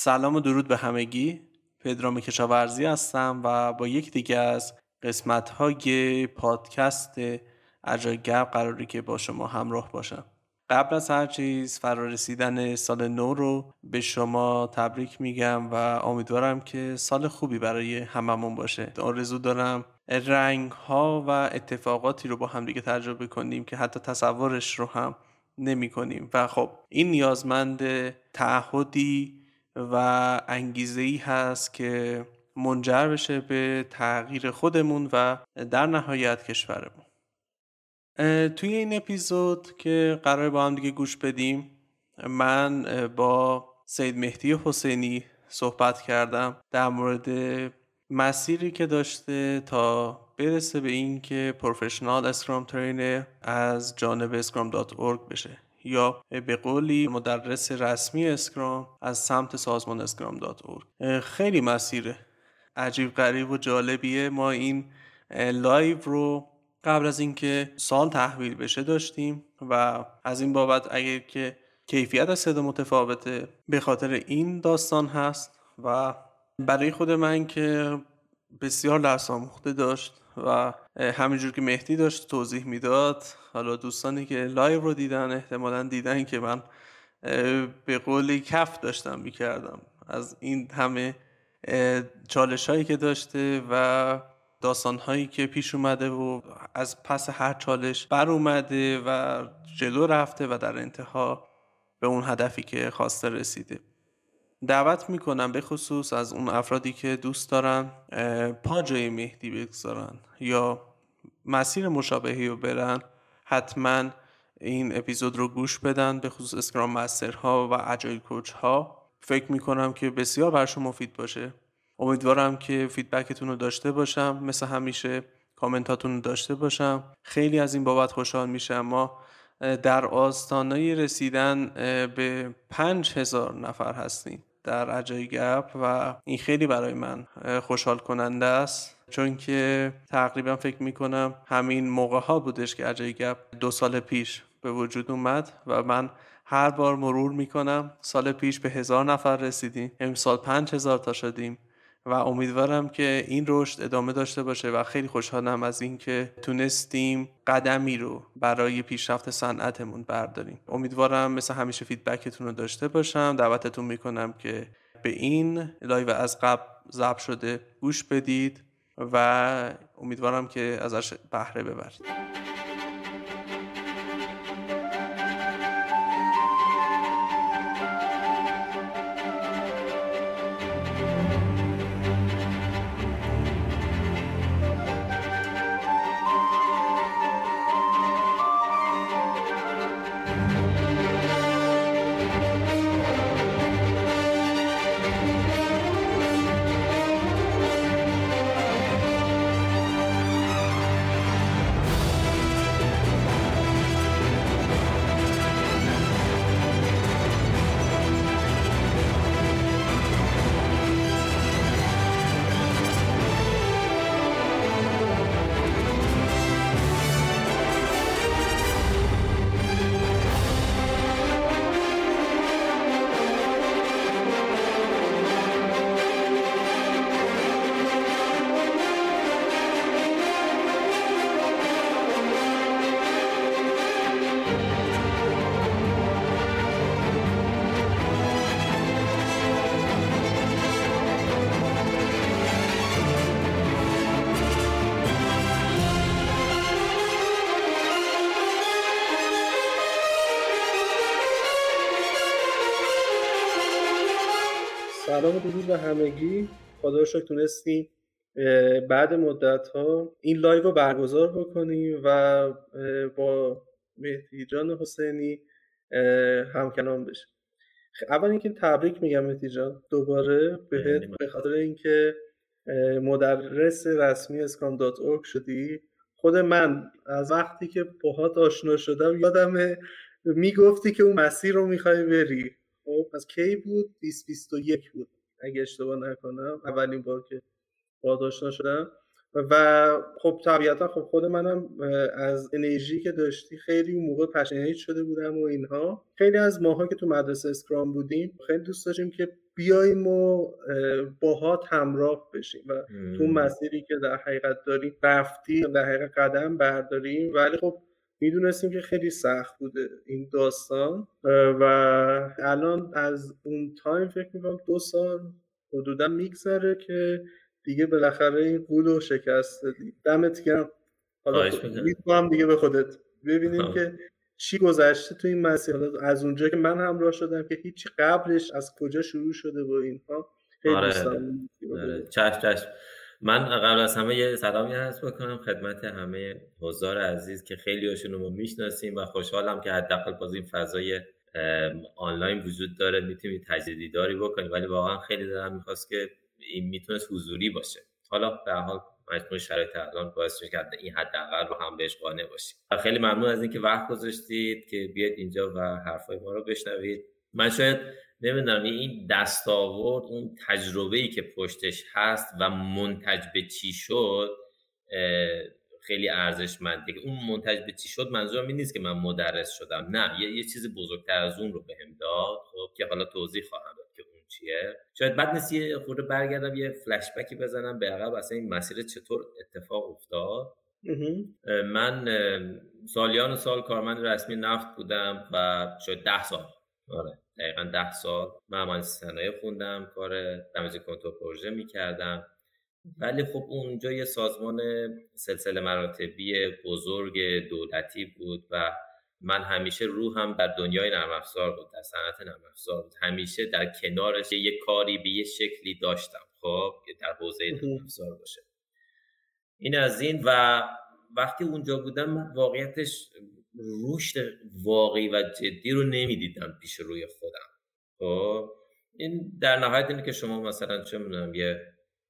سلام و درود به همگی. پدرام کشاورزی هستم و با یک دیگه از قسمت های پادکست اجای گپ قراری که با شما همراه باشم. قبل از هر چیز فرارسیدن سال نو رو به شما تبریک میگم و امیدوارم که سال خوبی برای هممون باشه. آرزو دارم. رنگ ها و اتفاقاتی رو با هم دیگه تجربه کنیم که حتی تصورش رو هم نمی کنیم و خب این نیازمند تعهدی و انگیزه ای هست که منجر بشه به تغییر خودمون و در نهایت کشورمون. توی این اپیزود که قرار با هم دیگه گوش بدیم من با سید مهدی حسینی صحبت کردم در مورد مسیری که داشته تا برسه به این که پروفشنال اسکرام ترینر از جانب اسکرام.org بشه. یا به قولی مدرس رسمی Scrum از سمت سازمان Scrum dot خیلی مسیر عجیب غریب و جالبیه. ما این live رو قبل از اینکه سال تحویل بشه داشتیم و از این بابت اگر که کیفیت صدا متفاوته به خاطر این داستان هست و برای خود من که بسیار درس آموخته داشت و همینجور که مهدی داشت توضیح می‌داد حالا دوستانی که live رو دیدن احتمالا دیدن که من به قولی کف داشتم می‌کردم. از این همه چالش هایی که داشته و داستان هایی که پیش اومده و از پس هر چالش بر اومده و جلو رفته و در انتها به اون هدفی که خواسته رسیده. دعوت می‌کنم به خصوص از اون افرادی که دوست دارن پا جای مهدی بگذارن یا مسیر مشابهی رو برن. حتما این اپیزود رو گوش بدن به خصوص Scrum Master ها و Agile Coach ها فکر می‌کنم که بسیار برشون مفید باشه. امیدوارم که feedback تون رو داشته باشم مثل همیشه کامنتاتون رو داشته باشم. خیلی از این بابت خوشحال میشم. ما در آستانه رسیدن به پنج هزار نفر هستیم. در اجای گپ و این خیلی برای من خوشحال کننده است. چون که تقریبا فکر می‌کنم همین موقع ها بودش که اجای گپ دو سال پیش به وجود اومد و من هر بار مرور می‌کنم. سال پیش به هزار نفر رسیدیم. امسال پنج هزار تا شدیم. و امیدوارم که این رشد ادامه داشته باشه و خیلی خوشحالم از اینکه تونستیم قدمی رو برای پیشرفت صنعتمون برداریم. امیدوارم مثل همیشه فیدبکتون رو داشته باشم. دعوتتون می‌کنم که به این لایو از قبل ضبط شده گوش بدید و امیدوارم که ازش بهره ببرید. درود به همگی. خدا رو تونستیم بعد مدت ها این live رو برگزار بکنیم و با مهدی جان حسینی همکلام بشیم. اول اینکه تبریک میگم مهدی جان. دوباره بهت به خاطر اینکه مدرس رسمی Scrum dot شدی. خود من از وقتی که باهات آشنا شدم یادم می‌گفتی که اون مسیر رو می‌خوای بری. خب از کی بود؟ 2021 بود. اگه اشتباه نکنم اولین بار که با آشنا شدم و خب طبیعتا خب خود منم از انرژی که داشتی خیلی اون موقع پشنهید شده بودم و اینها. خیلی از ماها که تو مدرسه اسکرام بودیم خیلی دوست داشتیم که بیایم و باهات همراه بشیم و تو مسیری که در حقیقت داریم رفتیم در حقیقت قدم برداریم. ولی خب می‌دونستیم که خیلی سخت بوده این داستان و الان از اون تایم فکر می‌کنم دو سال حدودا میگذره که دیگه بالاخره این قول رو شکست دمت گرم. حالا می‌تونم دیگه به خودت ببینیم که چی گذشته تو این مسیر. از اونجا که من همراه شدم که هیچی قبلش از کجا شروع شده و اینها. خیلی آره. آره. چشم چشم. من قبل از همه یه سلامی هست بکنم خدمت همه حضار عزیز که خیلی هاشون رو می‌شناسیم و خوشحالم که حداقل باز این فضای آنلاین وجود داره. می‌تونید تجدیدی داری بکنید ولی واقعا خیلی دارم می‌خواست که این می‌تونست حضوری باشه. حالا در حال مجموع شرایط الان باعث شد که این حداقل رو هم بهش قانع باشیم. خیلی ممنون از اینکه وقت گذاشتید که بیاید اینجا و حرفای ما رو بشنوید. من شاید نمی‌دونم این دستاورد اون تجربه ای که پشتش هست و منتج به چی شد خیلی ارزشمنده. که اون منتج به چی شد منظورم این نیست که من مدرس شدم نه. یه, یه چیز بزرگتر از اون رو بهم داد خب که حالا توضیح خواهم داد که اون چیه. شاید بعد نیست یه خورده برگردم یه فلش بکی بزنم به عقب اصلا این مسیر چطور اتفاق افتاد. من سالیان سال کارمند رسمی نفت بودم و شاید ده سال. آره. دقیقا ده سال من مهندسی صنایع خوندم کار تمیز کنترل پروژه می‌کردم. ولی خب اونجا یه سازمان سلسله مراتبی بزرگ دولتی بود و من همیشه روحم در دنیای نرم افزار بود در صنعت نرم افزار بود. همیشه در کنارش یه کاری به یه شکلی داشتم. خب که در حوزه نرم افزار باشه. این از این و وقتی اونجا بودم واقعیتش رشد واقعی و جدی رو نمی‌دیدم پیش روی خودم. خب این در نهایت اینه که شما مثلا چه می‌دونم یه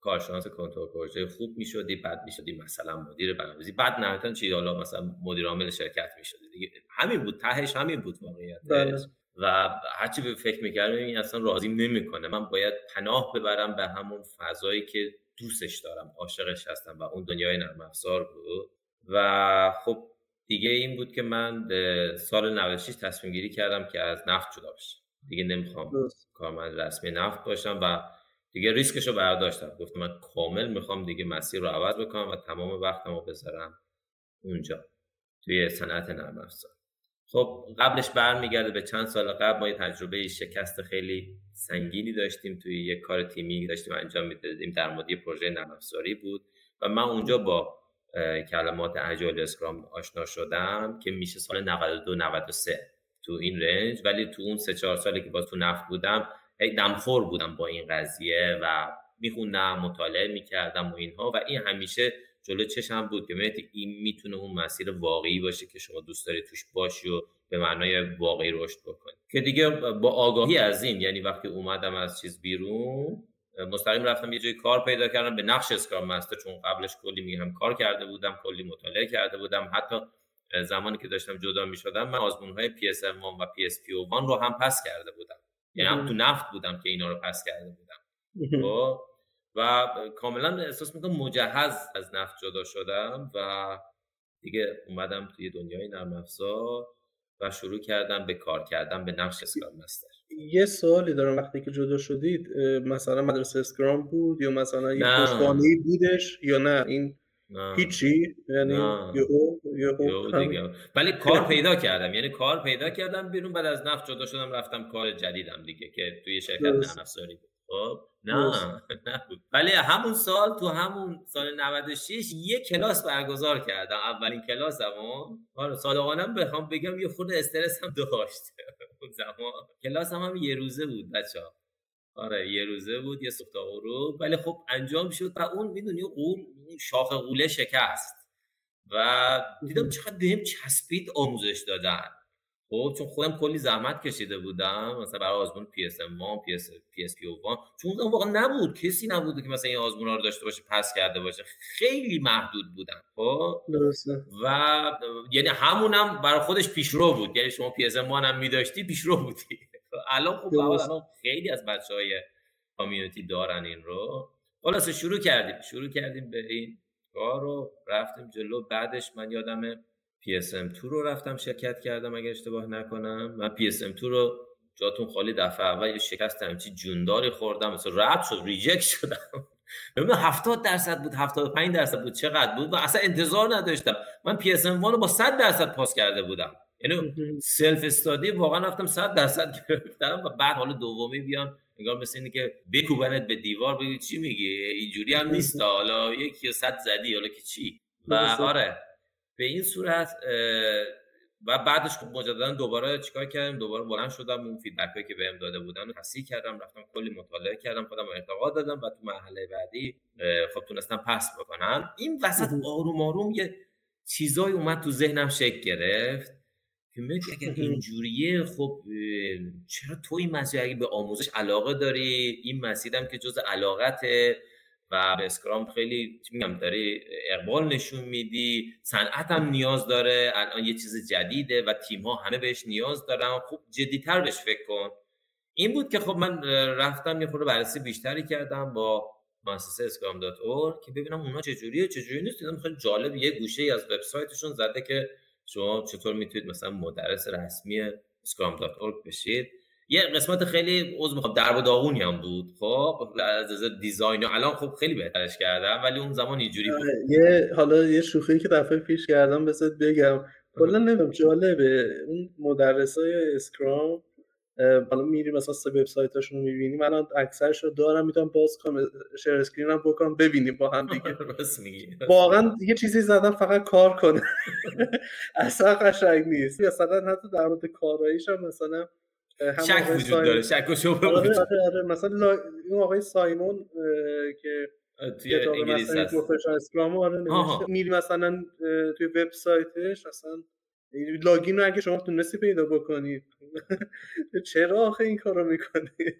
کارشناس کنترل پروژه خوب می‌شدی بعد می‌شدی مثلا مدیر برنامه‌ریزی بعد نهایتا چی؟ حالا مثلا مدیر عامل شرکت می‌شدی دیگه. همین بود تهش همین بود واقعیت بله. و هرچی به فکر می‌کردم این اصلا راضی نمی‌کنه. من باید پناه ببرم به همون فضایی که دوستش دارم عاشقش هستم و اون دنیای نرم افزار بود. و خب دیگه این بود که من سال 96 تصمیم گیری کردم که از نفت جدا بشم. دیگه نمی‌خوام کارمند رسمی نفت باشم و دیگه ریسکش رو برداشتم. گفتم من کامل می‌خوام دیگه مسیر رو عوض بکنم و تمام وقتم رو بذارم اونجا توی صنعت نرم افزار خب قبلش برمیگرده به چند سال قبل ما یه تجربه شکست خیلی سنگینی داشتیم توی یک کار تیمی داشتیم انجام می‌دادیم. در مورد پروژه نرم افزاری بود و من اونجا با کلمات اجایل اسکرام آشنا شدم که میشه سال 92 93 تو این رنج ولی تو اون سه چهار سالی که باز تو نفت بودم دمخور بودم با این قضیه و میخوندم مطالعه می‌کردم و اینها. و این همیشه جلو چشم بود که این می‌تونه اون مسیر واقعی باشه که شما دوست داری توش باشی و به معنای واقعی رشد بکنی. که دیگه با آگاهی از این یعنی وقتی اومدم از چیز بیرون مستقیم رفتم یه جای کار پیدا کردم به نقش اسکرام مستر چون قبلش کلی میگم کار کرده بودم کلی مطالعه کرده بودم. حتی زمانی که داشتم جدا می شدم من آزمون های PSM1 و PSPO1 رو هم پس کرده بودم. یعنی هم تو نفت بودم که اینا رو پس کرده بودم. خب؟ و کاملا احساس می‌کنم مجهز از نفت جدا شدم و دیگه اومدم توی دنیای نرم افزار و شروع کردم به کار کردن به نقش اسکرام مستر. یه سوالی دارم وقتی که جدا شدید مثلا مدرسه اسکرام بود یا مثلا یه پشتوانه بودش یا نه؟ این نه. هیچی؟ یعنی ولی کار پیدا کردم. یعنی کار پیدا کردم بیرون بعد از نفت جدا شدم رفتم کار جدیدم دیگه که توی شرکت نرم افزاری بود. خب. نه. نه ولی همون سال تو همون سال 96 یه کلاس برگزار کردم. اولین کلاسمو. آره صادقانه بخوام بگم یه خود استرس هم داشت. اون زمان. کلاس هم, هم یه روزه بود بچه آره یه روزه بود یه تا غروب. ولی خب انجام شد و اون می‌دونی غول شاخ غوله شکست. و دیدم چقدر بهم چسبید آموزش دادن. خب چون خودم کلی زحمت کشیده بودم مثلا برای آزمون PSM 1 پی اس پی اس پی او 1 چون اون واقعا نبود کسی نبود که مثلا این آزمون رو داشته باشه pass کرده باشه. خیلی محدود بودن خب؟ و یعنی همونم برای خودش پیشرو بود. یعنی شما PSM 1 هم می‌داشتی پیشرو بودی. الان خب الان خیلی از بچهای community دارن این رو. خلاصه شروع کردیم. شروع کردیم به این کار رو رفتیم جلو. بعدش من یادمه PSM2 رو رفتم شرکت کردم اگر اشتباه نکنم. من PSM2 رو جاتون خالی دفعه اول یه شکست همچی جونداری خوردم. مثلا رد شد reject شدم. ببین 70 درصد بود 75 درصد بود چقدر بود؟ و اصلا انتظار نداشتم. من PSM رو با 100 درصد پاس کرده بودم. یعنی self-study واقعا رفتم 100 درصد گرفتم و بعد حالا دومی بیام. انگار مثل اینه که بکوبنت به دیوار بگی چی میگی؟ اینجوری هم نیست. حالا یکی صد زدی حالا که چی؟ و آره. به این صورت و بعدش خب مجددا دوباره چیکار کردم؟ دوباره بلند شدم اون feedback هایی که بهم داده بودن تصحیح کردم رفتم کلی مطالعه کردم خودم ارتقا دادم و تو مرحله بعدی خب تونستم پس بکنم. این وسط آروم آروم یه چیزایی اومد تو ذهنم شکل گرفت که میگه اگر اینجوریه خب چرا تو این مسیر اگه به آموزش علاقه داری؟ این مسیرم که جز علاقته. و به اسکرام خیلی میگم داری اقبال نشون میدی صنعت هم نیاز داره الان یه چیز جدیده و تیم ها همه بهش نیاز دارن. خب جدیتر بهش فکر کن. این بود که خب من رفتم یه خورده بررسی بیشتری کردم با مؤسسه Scrum.org که ببینم اونا چجوریه چجوری نیست. دیدم خیلی جالب یه گوشه ای از وبسایتشون زده که شما چطور می‌تونید مثلا مدرس رسمی Scrum.org بشید. یه قسمت خیلی عذر می‌خوام. درب و داغونی هم بود. خب از design الان خب خیلی بهترش کردم ولی اون زمان اینجوری بود. آره، یه حالا یه شوخی که دفعه پیش کردم بذار بگم. کلا نمی‌دونم جالبه. اون مدرسای Scrum حالا میری مثلا سه وبسایتاشون می‌بینی من اکثرش رو دارم می‌تونم باز کنم share screen هم بکنم ببینیم با هم دیگه. واقعا یه چیزی زدم فقط کار کنه اصلا قشنگ نیست. مثلا حتی در مورد کاراییش هم مثلا شک وجود داره شک و شبهه آره آره آره مثلا این آقای سایمون که توی انگلیس هست. Scrum آره میری مثلا توی وبسایتش اصلا لاگین رو اگه شما تونستی پیدا بکنید چرا آخه این کارو می‌کنی؟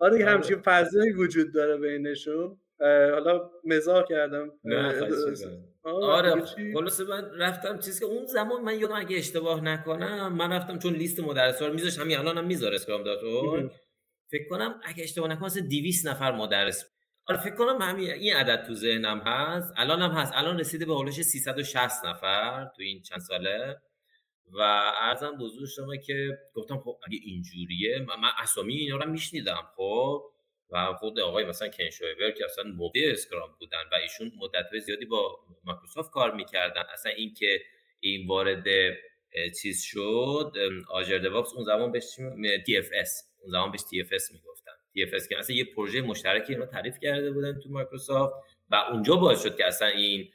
آره, آره. همچین فضایی وجود داره بینشون. حالا مزاح کردم. آره خلاصه من رفتم چیزی که اون زمان من یادم اگه اشتباه نکنم من رفتم چون لیست مدرسا رو میذاش همین الانم هم می‌ذاره اسکرام داتور. فکر کنم اگه اشتباه نکنم مثلا 200 نفر مدرس. آره فکر کنم همین این عدد تو ذهنم هست. الان هم هست. الان رسیده به هولش 360 نفر تو این چند ساله. و ارزم بزرگ شما که گفتم خب اگه اینجوریه من اسامی اینا رو میشنیدم خب. و خود آقای مثلا کن شویبر که اصلا موقع اسکرام بودن و ایشون مدت زیادی با مایکروسافت کار می‌کردن اصلا اینکه این وارد چیز شد آجر دوابس اون زمان بهش TFS اون زمان بهش TFS می‌گفتن. TFS که اصلا یه پروژه مشترکی رو تعریف کرده بودن تو مایکروسافت و اونجا باعث شد که اصلا این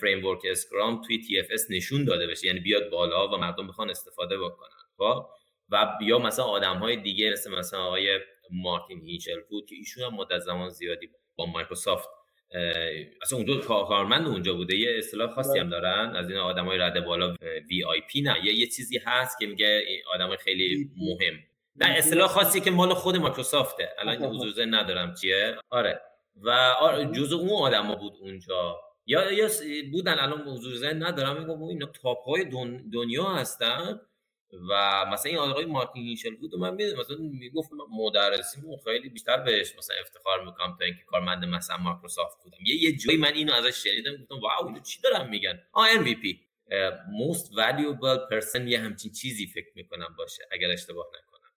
framework Scrum توی TFS نشون داده بشه. یعنی بیاد بالا و مردم بخوان استفاده بکنن. خب؟ و یا مثلا آدم های دیگه مثل مثلا آقای مارتین هینچل بود که ایشون هم مدت زمان زیادی با مایکروسافت اصلا اونجا کارمند اونجا بوده. یه اصطلاح خاصی هم دارن از این آدمای رده بالا VIP نه. یه, یه چیزی هست که میگه آدمای خیلی مهم. نه اصطلاح خاصی که مال خود مایکروسافته. الان حضور ندارم چیه. آره. و جزء اون آدما بود اونجا. یا یا بودن الان حضور ندارم. میگم اینا top های دنیا هستن. و مثلا این آقای مارتین هیشل بود و من می‌دونم مثلا می‌گفت مدرسیمون خیلی بیشتر بهش مثلا افتخار می‌کنم تا اینکه کارمند مثلا مایکروسافت بودم. یه یه جایی من اینو ازش شنیدم گفتم wow اینو چی دارن میگن؟ آ MVP most valuable person یه همچین چیزی فکر می‌کنم باشه اگر اشتباه نکنم.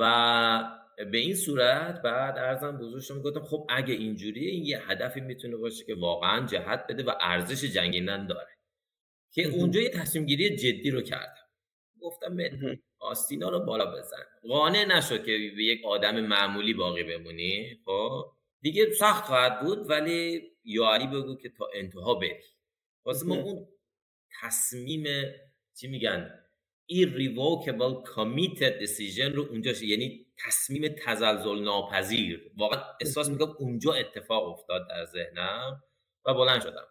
و به این صورت بعد ارزم بزرگ شما گفتم خب اگه اینجوریه این یه هدفی می‌تونه باشه که واقعا جهت بده و ارزش جنگیدن داره. که اونجا یه تصمیم گیری جدی رو کردم. گفتم آستینا رو بالا بزن. قانع نشد که به یک آدم معمولی باقی بمونی. خب؟ دیگه سخت خواهد بود ولی یاری بگو که تا انتها بری. واسه ما اون تصمیم چی میگن؟ irrevocable committed decision رو اونجا یعنی تصمیم تزلزل ناپذیر واقعا احساس می‌کنم اونجا اتفاق افتاد در ذهنم و بلند شدم.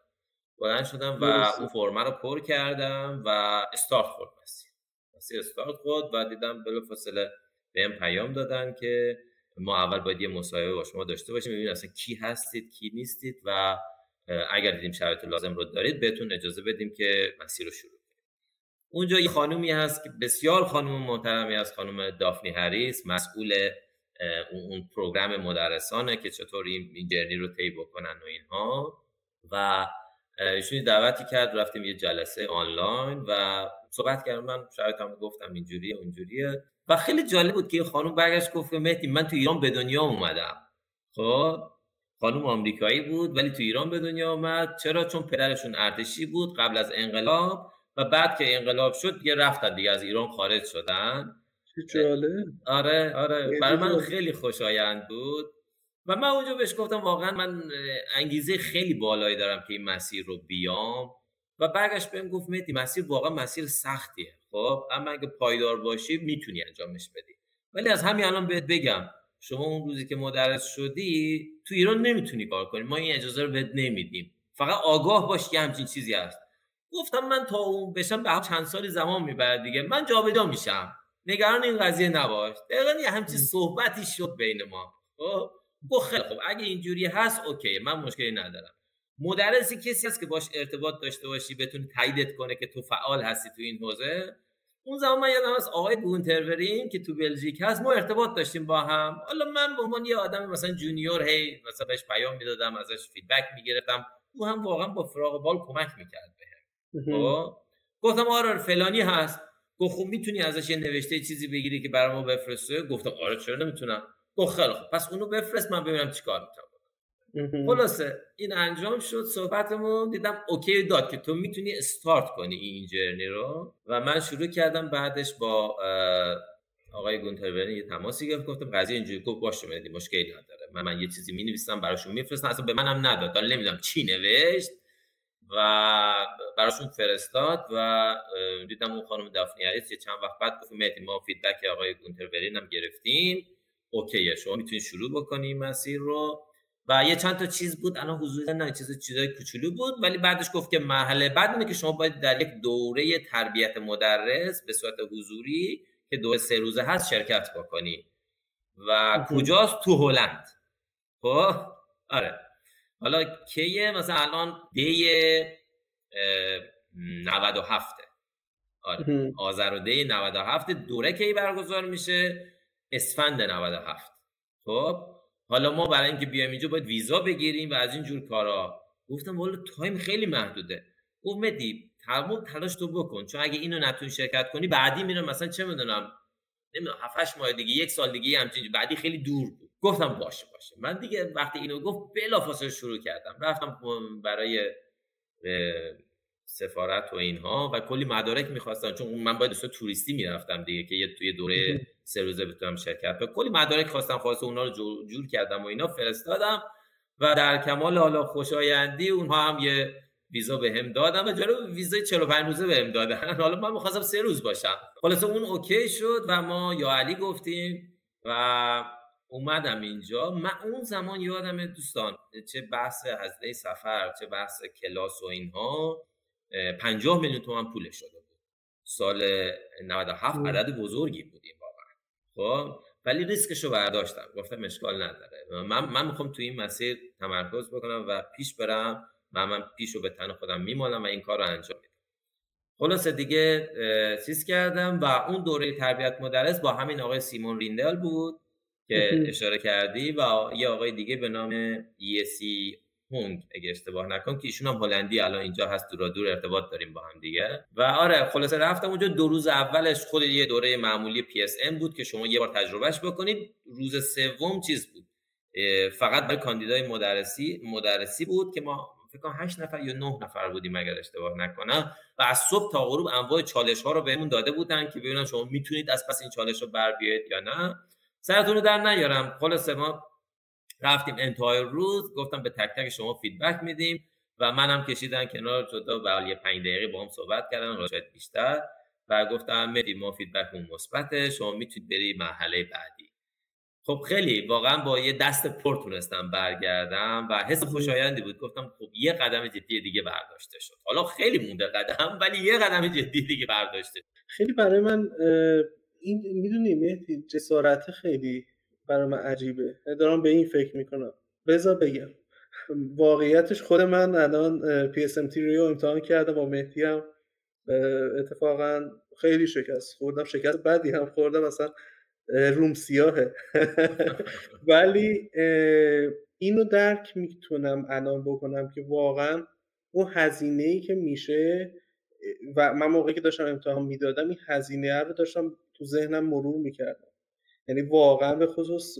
بلند شدم و اون فرمه رو پر کردم و استارت خورد مسیر. استارت خود و دیدم بلافاصله بهم پیام دادن که ما اول باید یه مصاحبه با شما داشته باشیم ببینیم اصلا کی هستید کی نیستید و اگر دیدیم شرایط لازم رو دارید بهتون اجازه بدیم که مسیر رو شروع کنیم. اونجا یه خانومی هست که بسیار خانم محترمی از خانم دافنی هریس مسئول اون پروگرام مدرسانه که چطور این جرنی رو طی بکنن و اینها و ایشون دعوتی کرد رفتیم یه جلسه آنلاین و صحبت کردم من هم گفتم اینجوریه اونجوریه. و خیلی جالب بود که خانم برگشت گفت مهدی من تو ایران به دنیا اومدم. خب؟ خانم آمریکایی بود ولی تو ایران به دنیا اومد. چرا؟ چون پدرشون ارتشی بود قبل از انقلاب. و بعد که انقلاب شد دیگه رفتن دیگه از ایران خارج شدن. جالب. آره آره. برای من خیلی خوشایند بود. و من اونجا بهش گفتم واقعا من انگیزه خیلی بالایی دارم که این مسیر رو بیام. و برگشت بهم گفت مهدی مسیر واقعا مسیر سختیه. خب اما اگه پایدار باشی می‌تونی انجامش بدی. ولی از همین الان بهت بگم شما اون روزی که مدرس شدی تو ایران نمی‌تونی کار کنی. ما این اجازه رو بهت نمیدیم. فقط آگاه باش که همچین چیزی هست. گفتم من تا اون بشم به چند سالی زمان می‌بره دیگه. من جابجا میشم. نگران این قضیه نباش. دقیقا یه همچین صحبتی شد بین ما. خب خب خیلی خب اگه اینجوری هست اوکی. من مشکلی ندارم. مدرسی کسی هست که باش ارتباط داشته باشی بتونی تاییدت کنه که تو فعال هستی تو این حوزه؟ اون زمان من یادم از آقای گونترورین که تو بلژیک هست ما ارتباط داشتیم با هم. حالا من به عنوان یه آدم مثلا junior هی مثلا بهش پیام می‌دادم ازش feedback می‌گرفتم. او هم واقعا با فراغ بال کمک می‌کرد بهم. خب؟ گفتم آره فلانی هست. گفت خب می‌تونی ازش یه نوشته چیزی بگیری که برای ما بفرسته؟ گفتم آره چرا نمی‌تونم؟ گفت خیلی خب پس اونو بفرست من ببینم چیکار می‌تونم خلاصه این انجام شد صحبتمون دیدم OK داد که تو می‌تونی استارت کنی این journey رو و من شروع کردم بعدش با آقای گونتربرن یه تماسی گرفت گفتم قضیه اینجوری گفت باشه مهدی مشکلی نداره. من, من یه چیزی می نویسم براشون میفرستم اصلا به منم نداد. حالا نمی‌دونم چی نوشت و براشون فرستاد و دیدم اون خانم دافنی یه چند وقت بعد گفت مهدی ما فیدبک آقای گونتربرین هم گرفتیم. اوکیه شما می‌تونید شروع بکنی مسیر رو. و یه چند تا چیز بود. الان حضور نه چیز چیزای کوچولو بود ولی بعدش گفت که مرحله بعد اینه که شما باید در یک دوره تربیت مدرس به صورت حضوری که دوره سه روزه هست شرکت بکنی. و کجاست؟ تو هلند. خب؟ آره. حالا کیه؟ مثلا الان دی 97 آره. آذر و دی 97 دوره کی برگزار میشه؟ اسفند 97 خب؟ حالا ما برای اینکه بیایم اینجا باید ویزا بگیریم و از این جور کارا. گفتم والا تایم خیلی محدوده. گفت مدی تمام تلاش تو بکن چون اگه اینو نتونی شرکت کنی بعدی میرم مثلا چه می‌دونم نمی‌دونم 7 8 ماه دیگه یک سال دیگه همچین بعدی خیلی دور بود. گفتم باشه باشه. من دیگه وقتی اینو گفت بلافاصله شروع کردم. رفتم برای سفارت و اینها و کلی مدارک می‌خواستن. چون من باید دوست توریستی می‌رفتم دیگه که یه توی دوره سه روزه بتونم شرکت کنم. کلی مدارک خواستم خواسته اونا رو جور, جور کردم و اینا فرستادم و در کمال حالا خوشایندی اونها هم یه ویزا به هم دادم و جالب ویزای 45 روزه به هم دادن. حالا من می‌خواستم سه روز باشم. خلاصه اون اوکی شد و ما یا علی گفتیم و اومدم اینجا. من اون زمان یادم دوستان چه بحث هزینه سفر چه بحث کلاس و اینها 50 میلیون تومن پولش شده بود. سال 97 عدد بزرگی بودیم واقعا. خب؟ ولی ریسکش رو برداشتم. گفتم اشکال نداره. من من می‌خوام تو این مسیر تمرکز بکنم و پیش برم. و من پیش رو به تن خودم میمالم و این کار رو انجام میدم. خلاصه دیگه چیز کردم و اون دوره تربیت مدرس با همین آقای سیمون ریندل بود که اشاره کردی و یه آقای دیگه به نام سی هونگ اگه اشتباه نکنم که ایشون هم هلندی الان اینجا هست دورادور ارتباط داریم با هم دیگه. و آره خلاصه رفتم اونجا دو روز اولش خود یه دوره معمولی PSM بود که شما یه بار تجربهش بکنید. روز سوم چیز بود؟ فقط برای کاندیدای مدرسی مدرسی بود که ما فکر کنم 8 نفر یا 9 نفر بودیم اگر اشتباه نکنم. و از صبح تا غروب انواع چالش ها رو بهمون داده بودن که ببینن شما می‌تونید از پس این چالش رو بر بیاید یا نه. سرتون رو درد نیارم. خلاصه ما رفتیم انتهای روز گفتن به تک تک شما feedback میدیم و منم کشیدن کنار جدا و یه 5 دقیقه با هم صحبت کردن شاید بیشتر. و گفتن مهدی ما feedback مون مثبته شما می‌تونید بری مرحله بعدی. خب خیلی واقعا با یه دست پر تونستم برگردم و حس خوشایندی بود. گفتم خب یه قدم جدی دیگه برداشته شد. حالا خیلی مونده قدم ولی یه قدم جدی دیگه برداشته خیلی برای من این می‌دونی مهدی جسارت خیلی برای من عجیبه. دارم به این فکر می‌کنم. بذار بگم. واقعیتش خود من الان پی اس ام تی رو امتحان کردم با مهدی هم. اتفاقا خیلی شکست خوردم. شکست بعدی هم خوردم. مثلا روم سیاهه. ولی اینو درک می‌تونم الان بکنم که واقعا اون هزینه ای که میشه و من موقعی که داشتم امتحان می‌دادم این هزینه رو داشتم تو ذهنم مرور می‌کردم. یعنی واقعا به خصوص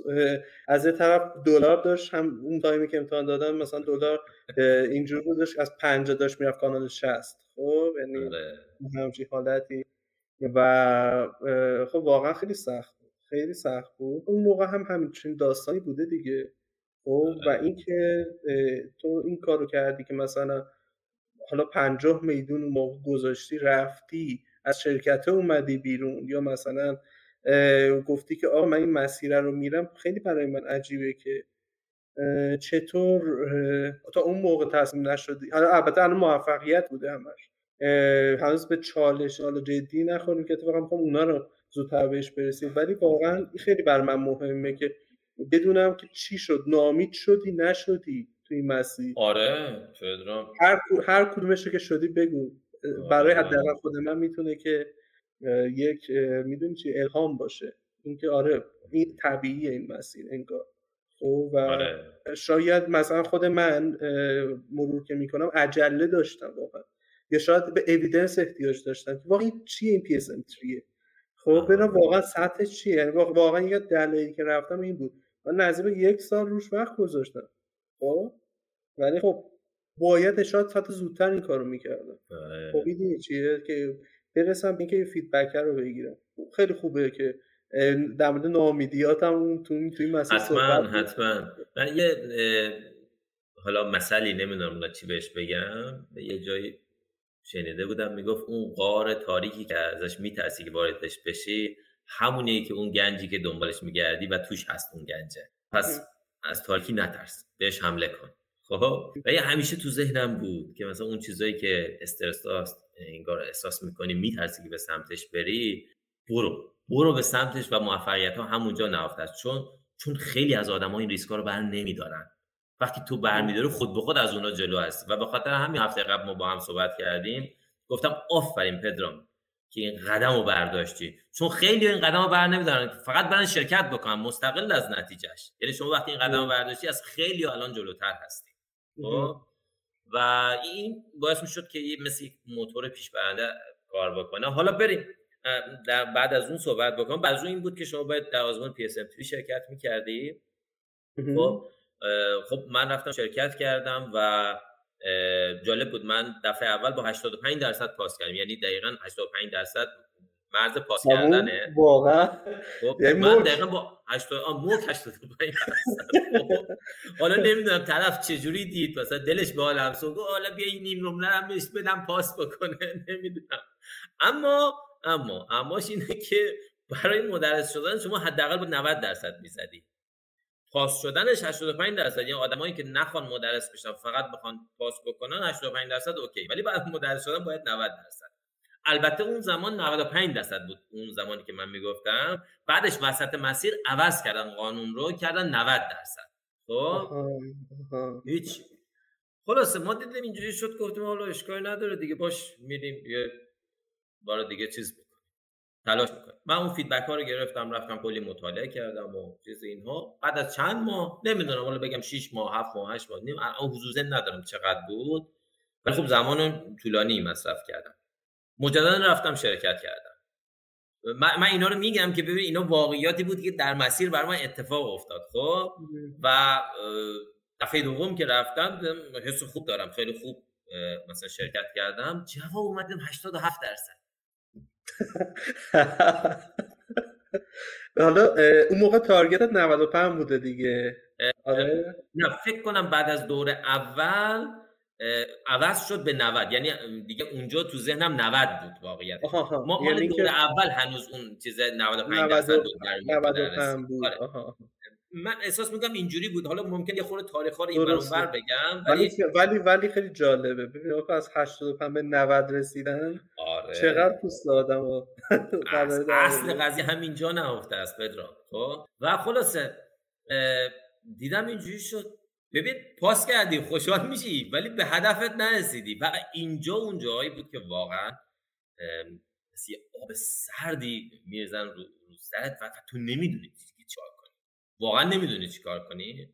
از یه طرف دلار داشت هم اون تایمی که امتحان دادم مثلا دلار اینجور بودش از 50 داشت می‌رفت کانال 60 خب یعنی آره. همچین حالتی. و خب واقعا خیلی سخت بود. خیلی سخت بود. اون موقع هم همچین داستانی بوده دیگه. خب و آره. اینکه تو این کارو کردی که مثلا حالا پنجاه میدون موقع گذاشتی رفتی از شرکت اومدی بیرون یا مثلا گفتی که آقا من این مسیر رو میرم. خیلی برای من عجیبه که چطور تا اون موقع تصمیم نشدی؟ البته الان موفقیت بوده همش. هنوز به چالش حالا جدی نخوریم که اتفاقا می‌خوام اونا رو زودتر بهش برسیم. ولی واقعا خیلی بر من مهمه که بدونم که چی شد ناامید شدی نشدی توی این مسیر. آره هر هر کدومش که شدی بگو. برای آره. حداقل خود من می‌تونه که یک می‌دونی چی؟ الهام باشه. اینکه آره این طبیعیه این مسیر انگار. خب و آره. شاید مثلا خود من مرور که می‌کنم عجله داشتم واقعا. یا شاید به evidence احتیاج داشتم که واقعا چیه این PSM خب برم واقعا سطح چیه؟ یعنی واقعا یه دلایلی که رفتم این بود. من نزدیک یک سال روش وقت گذاشتم. خب؟ ولی خب باید شاید سطح زودتر این کارو می‌کردم. آره. خب چیه؟ که برسم اینکه یه فیدبک رو بگیرم. خیلی خوبه که در مورد نامیدیات هم تو توی مسئله حتما حتما. من یه حالا مسئله نمی‌دونم چی بهش بگم. یه جایی شنیده بودم می‌گفت اون غار تاریکی که ازش میترسی که واردش بشی همونیه که اون گنجی که دنبالش میگردی و توش هست اون گنجه. پس از تاریکی نترس بهش حمله کن. خب؟ و همیشه تو ذهنم بود که مثلا اون چیزایی که استرس داست انگار احساس می‌کنی میترسی که به سمتش بری برو. برو به سمتش و موفقیت ها همونجا نهفته است. چون چون خیلی از آدم ها این ریسک رو بر نمیدارن. وقتی تو برمیداری خود به خود از اونا جلو هست و به خاطر همین هفته قبل ما با هم صحبت کردیم. گفتم آفرین پدرام که این قدم رو برداشتی. چون خیلی این قدم رو بر نمیدارن. فقط برن شرکت بکنن. مستقل از نتیجهش یعنی شما وقتی این قدم رو برداشتی از خیلی الان جلوتر هستی. خب؟ و این باعث می‌شد که یه مثل یک موتور پیش برنده کار بکنه. حالا بریم در بعد از اون صحبت بکنم. بعد این بود که شما باید در آزمون PS شرکت می‌کردی. خب خب من رفتم شرکت کردم و جالب بود. من دفعه اول با 85 درصد پاس کردم. یعنی دقیقا 85 درصد مرز پاس کردنه. واقعا. خب یعنی من دقیقا با 80 آ موت 85 خب، حالا نمی‌دونم طرف چجوری دید. مثلا دلش به حالم سو حالا بیا این نیم نمره هم بهش بدم پاس بکنه. نمی‌دونم. اما اما اماش اینه که برای مدرس شدن شما حداقل با 90 درصد می‌زدی. پاس شدنش 85 درصد. یعنی آدمایی که نخوان مدرس بشن فقط بخوان پاس بکنن 85 درصد اوکی. ولی بعد مدرس شدن باید 90 درصد. البته اون زمان 95 درصد بود اون زمانی که من می‌گفتم. بعدش وسط مسیر عوض کردن قانون رو کردن 90 درصد. خب؟ هیچ. خلاصه ما دیدیم اینجوری شد گفتیم حالا اشکال نداره دیگه باش میریم یه بار دیگه چیز بکنیم تلاش می‌کنیم. من اون فیدبک ها رو گرفتم رفتم کلی مطالعه کردم و چیز اینها. بعد از چند ماه نمی‌دونم حالا بگم 6 ماه 7 ماه 8 ماه نیم حضور ندارم چقدر بود. ولی خب زمان طولانی مصرف کردم. مجددا رفتم شرکت کردم. من, اینا رو میگم که ببین اینا واقعیاتی بود که در مسیر بر من اتفاق افتاد خب؟ و دفعه دوم که رفتم حس خوب دارم خیلی خوب مثلا شرکت کردم. جواب اومدم 87 درصد. حالا اون موقع تارگتت 95 بوده دیگه. آره. نه فکر کنم بعد از دور اول عوض شد به 90 یعنی دیگه اونجا تو ذهنم 90 بود واقعیت. ما مال یعنی دور اول هنوز اون چیز 95 درصد بود 95 بود. آره. من احساس می‌کنم اینجوری بود. حالا ممکن یه خورده تاریخ ها رو این بر بگم ولی ولی ولی خیلی جالبه. ببین از 85 به 90 رسیدن. آره. چقدر پوست آدم اصل قضیه همینجا نهفته است پدرام. خب؟ و خلاصه دیدم اینجوری شد. ببین پاس کردی خوشحال میشی ولی به هدفت نرسیدی. و اینجا اون جایی بود که واقعا مثل آب سردی میرزن رو, رو سرت و تو نمی‌دونی چیکار کنی. واقعا نمی‌دونی چیکار کنی.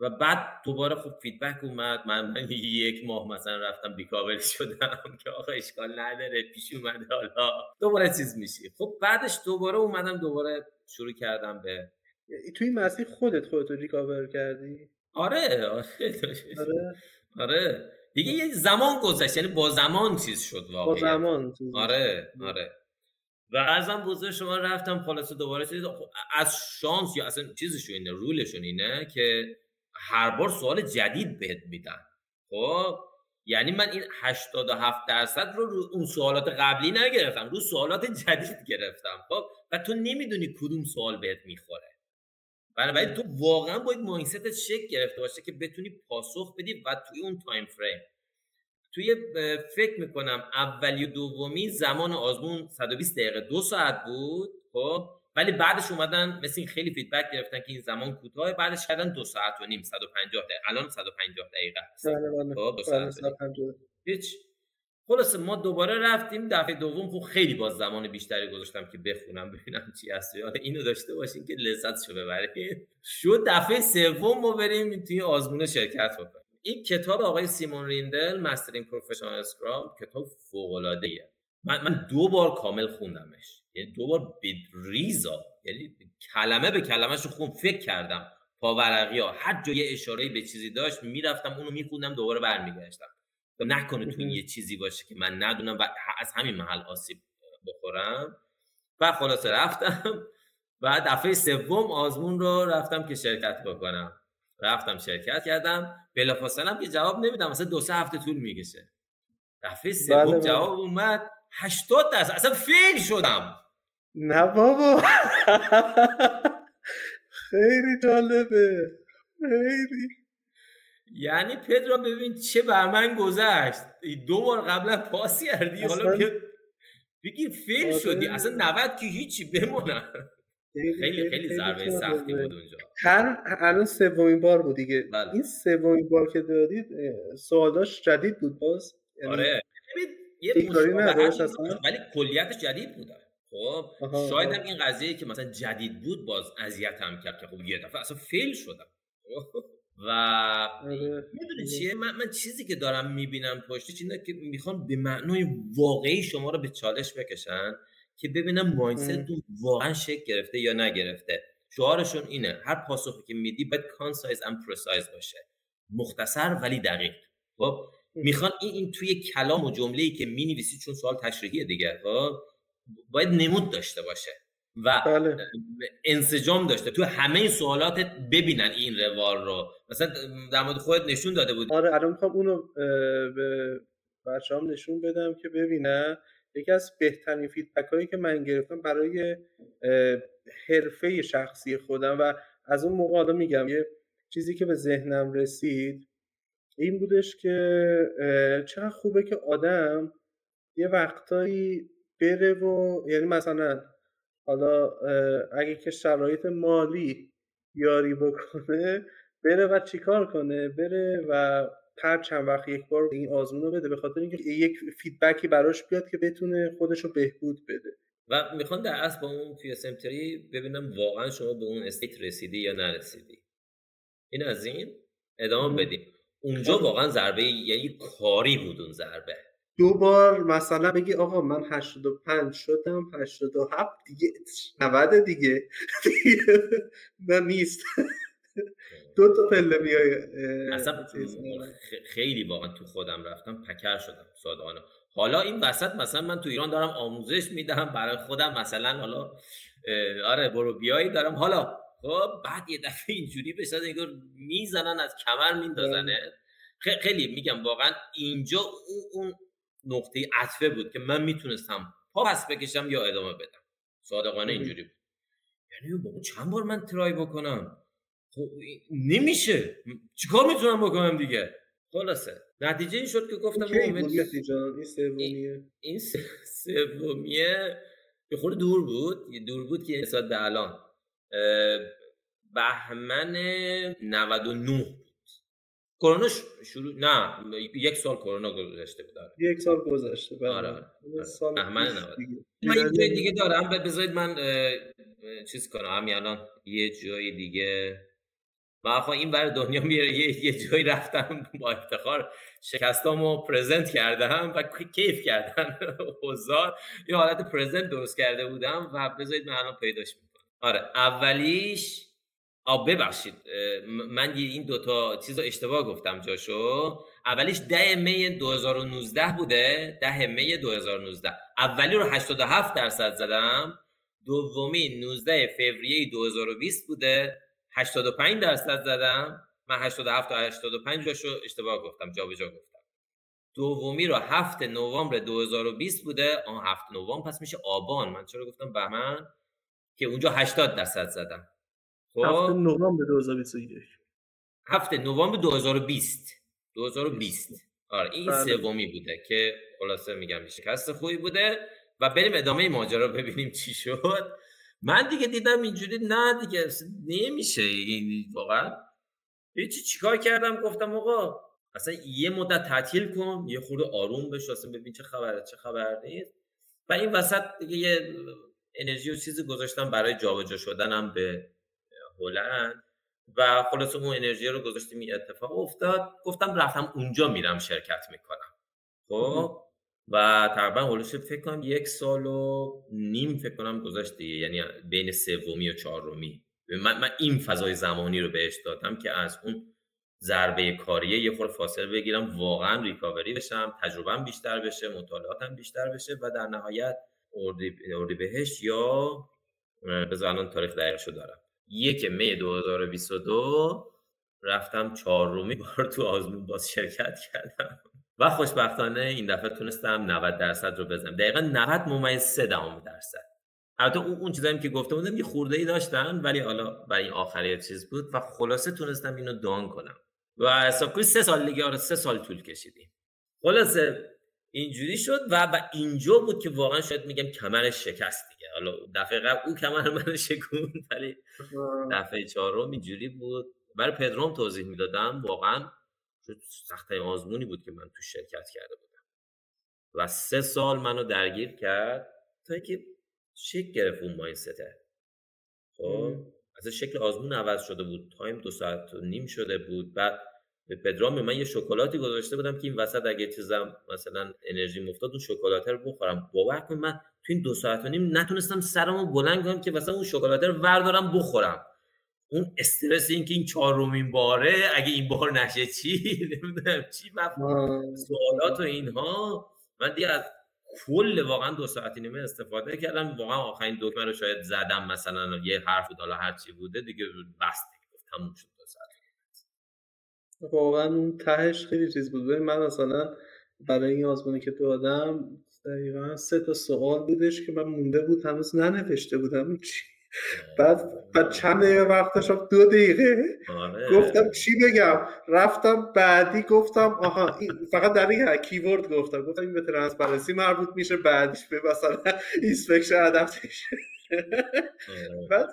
و بعد دوباره خوب فیدبک اومد. من, من یک ماه مثلا رفتم بیکابل شدم که آقا اشکال نداره پیش اومده حالا. دوباره چیز میشی. خب بعدش دوباره اومدم دوباره شروع کردم به توی مسیر خودت خودتو ریکاور کردی؟ آره آره آره, آره. دیگه یه زمان گذشت یعنی با زمان چیز شد واقعا با زمان آره آره. و ازم بزرگ شما رفتم خلاصه دوباره چیز از شانس یا اصلا چیزشون اینه رولشون اینه که هر بار سوال جدید بهت میدن. خب؟ یعنی من این 87 درصد رو, رو اون سوالات قبلی نگرفتم رو سوالات جدید گرفتم. خب؟ و تو نمی‌دونی کدوم سوال بهت می‌خوره. بنابراین تو واقعا باید مایندستت شک گرفته باشه که بتونی پاسخ بدی و توی اون تایم فریم توی فکر می‌کنم اولی و دومی زمان آزمون 120 دقیقه دو ساعت بود خب؟ ولی بعدش اومدن مثل این خیلی feedback گرفتن که این زمان کوتاه بعدش کردن دو ساعت و نیم 150 دقیقه الان 150 دقیقه بله بله. خب هیچ خلاصه ما دوباره رفتیم دفعه دوم خب خیلی باز زمان بیشتری گذاشتم که بخونم ببینم چی هست. یاد اینو داشته باشین که شو ببرید شد دفعه سوم ما بریم توی آزمون شرکت بکنیم. این کتاب آقای سیمون ریندل Mastering Professional Scrum کتاب فوق العاده من من دو بار کامل خوندمش. یعنی دو بار به ریزا یعنی کلمه به کلمهش خون فکر کردم. پاورقی ها. هر جای اشاره به چیزی داشت می‌رفتم اونو میخوندم دوباره برمیگشتم. نکنه تو این یه چیزی باشه که من ندونم و از همین محل آسیب بخورم. و خلاصه رفتم. و دفعه سوم آزمون رو رفتم که شرکت بکنم. رفتم شرکت کردم. بلافاصله هم که جواب نمیدم. مثلا دو سه هفته طول می‌کشه. دفعه سوم بله، بله. جواب اومد. 80 درصد. اصلا فیل شدم. نه بابا. خیلی جالبه. خیلی. یعنی پدرا ببین چه بر من گذشت. دو بار قبلا پاس کردی حالا بگی فیل آره. شدی. اصلا 90 که هیچی بمونه خیلی خیلی ضربه سختی بود اونجا. هر الان سومین بار بود دیگه. بله. این سومین بار که دادید سوالاش جدید بود باز. یعنی آره. یه ولی کلیتش جدید بود خب شاید هم این قضیه که مثلا جدید بود باز اذیتم کرد که خب یه دفعه اصلا fail شدم؟ و آره. می‌دونی چیه؟ من, من چیزی که دارم می‌بینم پشتش اینه که می‌خوان به معنای واقعی شما رو به چالش بکشن که ببینم mindset تون واقعا شکل گرفته یا نگرفته. شعارشون اینه هر پاسخی که میدی باید concise and precise باشه. مختصر ولی دقیق. خب؟ می‌خوان این, این توی کلام و جمله‌ای که می‌نویسی چون سوال تشریحیه دیگه خب؟ باید نمود داشته باشه. و بله. انسجام داشته. تو همه سوالاتت ببینن این روال رو. مثلا در مورد خودت نشون داده بود آره الان می‌خوام اونو به بچه‌ام نشون بدم که ببینن. یکی از بهترین فیدبک هایی که من گرفتم برای حرفه شخصی خودم و از اون موقع میگم یه چیزی که به ذهنم رسید این بودش که چقدر خوبه که آدم یه وقتایی بره و یعنی مثلا حالا اگه که شرایط مالی یاری بکنه بره و چیکار کنه؟ بره و هر چند وقت یک بار این آزمون رو بده به خاطر اینکه یک فیدبکی براش بیاد که بتونه خودش رو بهبود بده. و می‌خوان در اصل با اون PS ببینم واقعا شما به اون state رسیدی یا نرسیدی. این از این ادامه بدیم. اونجا واقعا ضربه یعنی کاری بود اون ضربه. دو بار مثلا بگی آقا من 85 شدم 87 دیگه 90 دیگه. نه نیست. دو تا پله میای اصلا خیلی واقعا تو خودم رفتم پکر شدم صادقانه. حالا این وسط مثلا من تو ایران دارم آموزش میدم برای خودم مثلا حالا آره برو بیایی دارم. حالا خب بعد یه دفعه اینجوری بشه انگار می‌زنن از کمر میندازنه خیلی میگم واقعا اینجا اون نقطه عطفه بود که من می‌تونستم پا پس بکشم یا ادامه بدم. صادقانه اینجوری بود. یعنی بابا چند بار من ترای بکنم؟ خب نمیشه. چیکار می‌تونم بکنم دیگه؟ خلاصه. نتیجه این شد که گفتم این این سومیه به خود دور بود. دور بود که نسبت به الان بهمن 99 کرونا شروع نه یک سال کرونا گذشته بود آره. یک سال گذشته بله. آره, آره. بهمن 90 من یه جای دیگه دارم بذارید من چیز کنم. همین الان یه جای دیگه. من خواهی این بر دنیا میره. یه, یه جایی رفتم با افتخار شکستامو پرزنت کردم و کیف کردن حضار یه حالت پرزنت درست کرده بودم و بذارید من الان پیداش می‌کنم. آره اولیش آ ببخشید من این دوتا چیز رو اشتباه گفتم جاشو. اولیش ده می 2019 بوده ده می 2019 اولی رو 87 درصد زدم دومی 19 فوریه 2020 بوده 85 درصد زدم. من 87 تا 85 جاشو اشتباه گفتم جابجا گفتم. دومی رو هفت نوامبر 2020 بوده آن هفت نوامبر پس میشه آبان. من چرا گفتم بهمن؟ که اونجا 80 درصد زدم. خب. هفت نوامبر 2021 هفت نوامبر 2020 2020 آره این بله. سومی بوده که خلاصه میگم شکست خوبی بوده. و بریم ادامه ماجرا ببینیم چی شد. من دیگه دیدم اینجوری نه دیگه نمیشه. این واقعا. هیچی چیکار کردم؟ گفتم آقا اصلا یه مدت تعطیل کن. یه خورده آروم بش اصلا ببین چه خبره چه خبر نیست. و این وسط دیگه یه انرژی و چیزی گذاشتم برای جابجا شدنم به هلند و خلاص اون انرژی رو گذاشتیم این اتفاق افتاد. گفتم رفتم اونجا میرم شرکت می‌کنم. خب؟ و تقریبا هولوش فکر کنم یک سال و نیم فکر کنم گذاشت یعنی بین سومی و چهارمی. من, من این فضای زمانی رو بهش دادم که از اون ضربه کاریه یه خور فاصله بگیرم واقعا ریکاوری بشم تجربهم بیشتر بشه مطالعاتم بیشتر بشه و در نهایت اردی, بهش یا بذار الان تاریخ دقیقشو دارم. یک می 2022 رفتم چهارمی بار تو آزمون باز شرکت کردم. و خوشبختانه این دفعه تونستم 90 درصد رو بزنم. دقیقا 90 ممیز 3 دهم درصد. البته اون اون چیزایی که گفته بودم یه خورده ای داشتن ولی حالا برای این آخری چیز بود و خلاصه تونستم اینو دان کنم. و حساب سه سال دیگه آره سه سال طول کشیدیم خلاصه اینجوری شد و و اینجا بود که واقعا شاید میگم کمر شکست دیگه. حالا دفعه قبل او کمر من شکون ولی دفعه چهارم اینجوری بود. برای پدروم توضیح می‌دادم. واقعا سخته آزمونی بود که من تو شرکت کرده بودم. و سه سال منو درگیر کرد تا اینکه شکل گرفت اون مایندسته خب؟ از شکل آزمون عوض شده بود. تایم دو ساعت و نیم شده بود. بعد به پدرام من یه شکلاتی گذاشته بودم که این وسط اگه چیزم مثلا انرژی مفتاد اون شکلات رو بخورم. باور کن من تو این دو ساعت و نیم نتونستم سرمو بلند کنم که مثلا اون شکلات رو وردارم بخورم. اون استرس این که این چهارمین باره اگه این بار نشه چی؟ نمی‌دونم چی سوالات و اینها. من دیگه از کل واقعا دو ساعتی نیمه استفاده کردم. واقعا آخرین دکمه رو شاید زدم مثلا یه حرف دالا هر چی بوده دیگه بس دیگه. تموم شد. واقعا اون تهش خیلی چیز بود. من مثلا برای این آزمونی که دادم دقیقا سه تا سوال بودش که من مونده بود هنوز ننوشته بودم. چی؟ بعد بعد چند دقیقه وقت داشتم دو دقیقه؟ آره. گفتم چی بگم؟ رفتم بعدی گفتم آها این فقط در این keyword گفتم. گفتم این به transparency مربوط میشه بعدش به مثلا inspection adaptation آره. بعد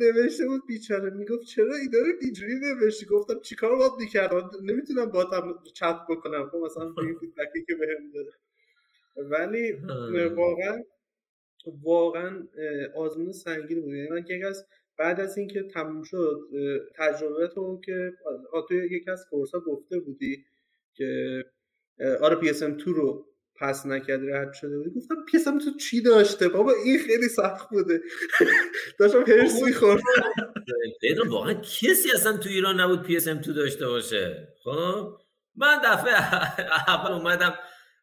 نوشته بود بیچاره. می‌گفت چرا اینا رو اینجوری نوشتی؟ گفتم چیکار باید می‌کردم؟ نمی‌تونم با هم چت بکنم. خب مثلا feedback ی که بهم داده. ولی واقعا واقعا آزمون سنگین بود. یعنی من که از بعد از اینکه تموم شد تجربه تو که تو یکی از course ها گفته بودی که آره PSM 2 رو pass نکردی رد شده بودی گفتم PSM 2 چی داشته؟ بابا این خیلی سخت بوده. داشتم حرص می‌خورد واقعا کسی اصلا تو ایران نبود PSM 2 داشته باشه. خب؟ من دفعه اول اومدم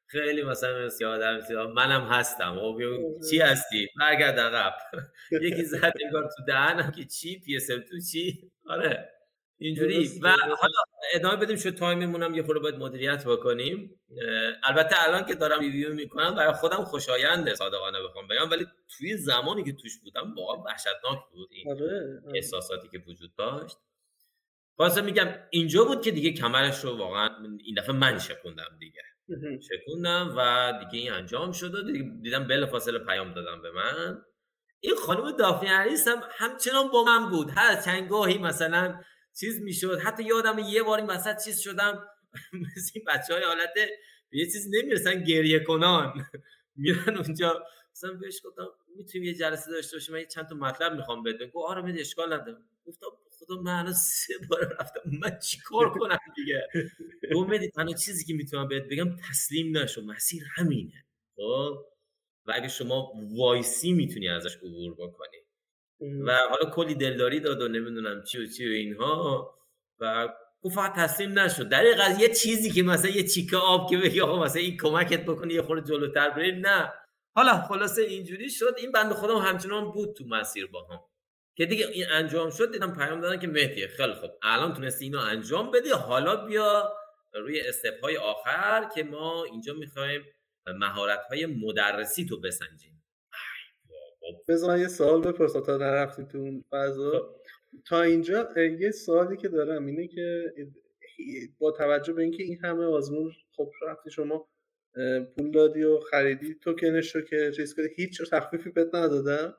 خیلی مثلا آدم منم هستم. خب چی هستی؟ برگرد عقب. یکی زد انگار تو دهنم که چی؟ پی تو چی؟ آره. اینجوری. و حالا ادامه بدیم شد time مون هم یه خورده باید مدیریت بکنیم. البته الان که دارم review می‌کنم برای خودم خوشاینده صادقانه بخوام بگم ولی توی زمانی که توش بودم واقعا وحشتناک بود این آره، آره. احساساتی که وجود داشت. واسه میگم اینجا بود که دیگه کمرش رو واقعا این دفعه من شکوندم دیگه. شکوندم و دیگه این انجام شد و دیدم بل فاصله پیام دادم به من. این خانم دافنی هم همچنان با من بود. هر چنگاهی مثلا چیز می‌شد. حتی یادم یه بار این وسط چیز شدم. مثل این بچه های حالت یه چیز نمی‌رسن گریه کنان. میرن اونجا. مثلا بهش گفتم می‌تونیم یه جلسه داشته باشیم من چند تا مطلب می‌خوام بده گفت آره من اشکال ندارم گفتم خدا من سه بار رفتم. من چیکار کنم دیگه؟ گفت تنها چیزی که می‌تونم بهت بگم تسلیم نشو. مسیر همینه. خب؟ و اگه شما وایسی می‌تونی ازش عبور بکنی. و حالا کلی دلداری داد و نمی‌دونم چی و چی و اینها و گفت فقط تسلیم نشد. در این یه چیزی که مثلا یه چیکه آب که بگی آقا مثلا این کمکت بکنی یه خورده جلوتر بری نه. حالا خلاصه اینجوری شد. این بند خودم همچنان بود تو مسیر با هم. که دیگه این انجام شد دیدم پیام دادن که مهدیه خیلی خوب. الان تونستی اینو انجام بدی حالا بیا روی استپ های آخر که ما اینجا می‌خوایم مهارت های مدرسی تو بسنجیم. بذار یه سوال بپرسم تا نرفتی تو اون فضا. تا اینجا یه سوالی که دارم اینه که با توجه به اینکه این همه آزمون خب رفتی شما پول دادی و خریدی توکنش رو که چیز کنی هیچ تخفیفی بهت ندادم؟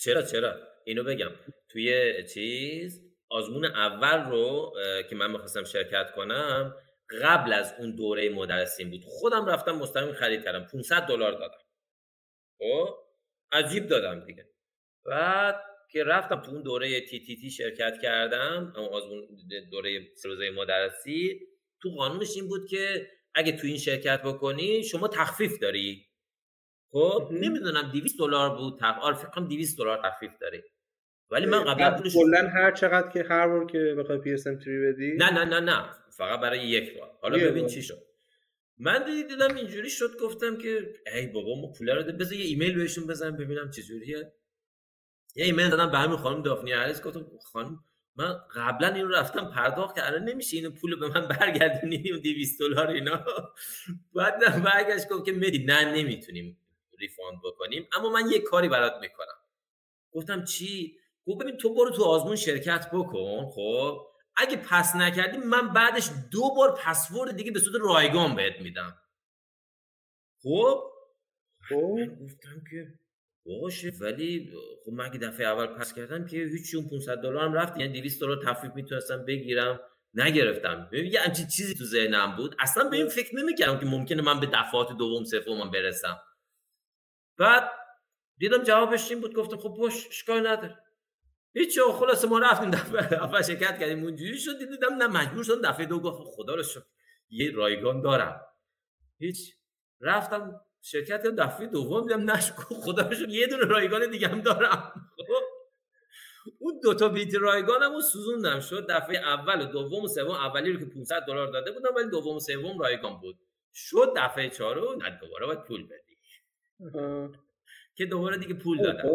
چرا چرا؟ اینو بگم. توی چیز آزمون اول رو که من می‌خواستم شرکت کنم قبل از اون دوره مدرسین بود. خودم رفتم مستقیم خرید کردم. 500 دلار دادم. خب؟ عجیب دادم دیگه. بعد که رفتم تو اون دوره تی تی تی شرکت کردم اون آزمون دوره سروزه مدرسی تو قانونش این بود که اگه تو این شرکت بکنی شما تخفیف داری. خب نمی‌دونم 200 دلار بود تخفیف آره فکر کنم 200 دلار تخفیف داری. ولی من قبلا پولش کلا هر چقدر که هر بار که بخوای PSM بدی؟ نه نه نه نه. فقط برای یک بار. حالا ببین چی شد. من دیدم اینجوری شد گفتم که ای بابا ما پول رو بذار یه ایمیل بهشون بزنم ببینم چه جوریه. یه ایمیل دادم به همین خانم دافنی هریس گفتم خانم من قبلا اینو رفتم پرداخت کردم نمیشه اینو پول به من برگردونی و 200 دلار اینا. بعد برگشت گفت که مدی نه نمی‌تونیم ریفاند بکنیم. اما من یه کاری برات می‌کنم. گفتم چی؟ گفت ببین تو برو تو آزمون شرکت بکن خب؟ اگه پس نکردی من بعدش دو بار پسورد دیگه به صورت رایگان بهت میدم. خب؟ خب. گفتم که باشه ولی خب من اگه دفعه اول پس کردم که هیچ اون 500 دلار هم رفت. یعنی 200 دلار تخفیف می‌تونستم بگیرم نگرفتم. یه همچین چیزی تو ذهنم بود. اصلا به این فکر نمی‌کردم که ممکنه من به دفعات دوم سوم برسم. بعد دیدم جوابش این بود گفتم خب باش اشکال نداره. هیچ خلاص ما رفتیم دفعه اول شرکت کردیم. اونجوری شد دیدم نه مجبور شدم دفعه دو گفت خدا رو شکر. یه رایگان دارم. هیچ رفتم شرکت دفعه دوم دیدم نش خدا رو یه دونه رایگان دیگه هم دارم. اون دو تا بیت رایگانم رو سوزوندم. شد دفعه اول و دوم و سوم اولی رو که 500 دلار داده بودم ولی دوم و سوم رایگان بود. شد دفعه چهارم نه دوباره باید پول بدی. که دوباره دیگه پول دادم.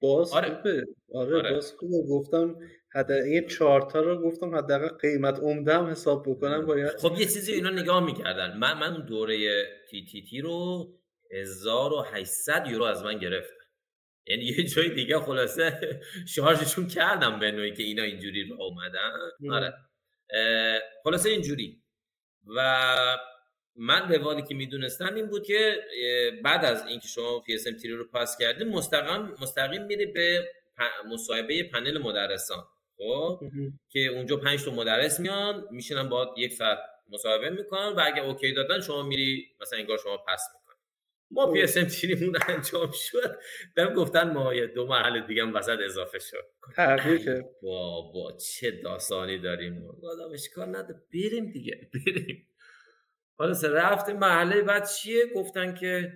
باز آره. خوبه. آره, آره. باز خوبه. گفتم حد این چهارتا رو گفتم حداقل قیمت عمده هم حساب بکنم باید خب یه چیزی اینا نگاه می‌کردن. من من اون دوره تی تی تی رو 1800 یورو از من گرفت یعنی یه جای دیگه خلاصه شارژشون کردم به نوعی که اینا اینجوری رو اومدن. آره. خلاصه اینجوری. و من روالی که می‌دونستم این بود که بعد از اینکه شما PSM رو پاس کردین مستقیم مستقیم میره به مصاحبه پنل مدرسان. خب؟ که اونجا پنج تا مدرس میان میشینن با یک ساعت مصاحبه می‌کنن و اگه OK دادن شما میری مثلا انگار شما pass می‌کنن ما PSM مون انجام شد. دم گفتن ما یه دو مرحله دیگه هم وسط اضافه شد. تبریکه با با چه داستانی داریم. آدم اشکال نده بریم دیگه بریم. حالا رفتیم محله بعد چیه؟ گفتن که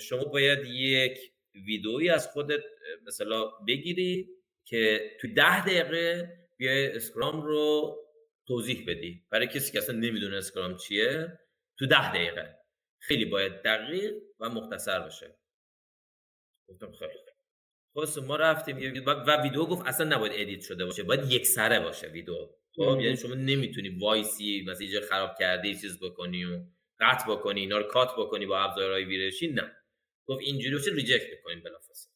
شما باید یک ویدئویی از خودت مثلا بگیری که تو ده دقیقه بیای اسکرام رو توضیح بدی. برای کسی که اصلا نمی‌دونه اسکرام چیه تو ده دقیقه. خیلی باید دقیق و مختصر باشه. گفتم خیلی خلاصه ما رفتیم و ویدیو گفت اصلا نباید edit شده باشه باید یک سره باشه ویدیو خب یعنی شما نمی‌تونی وایسی مثلا اینجا خراب کرده چیز بکنی و قطع بکنی اینا رو cut بکنی با ابزارهای ویرایشی نه. گفت اینجوری باشه reject می‌کنیم بلافاصله.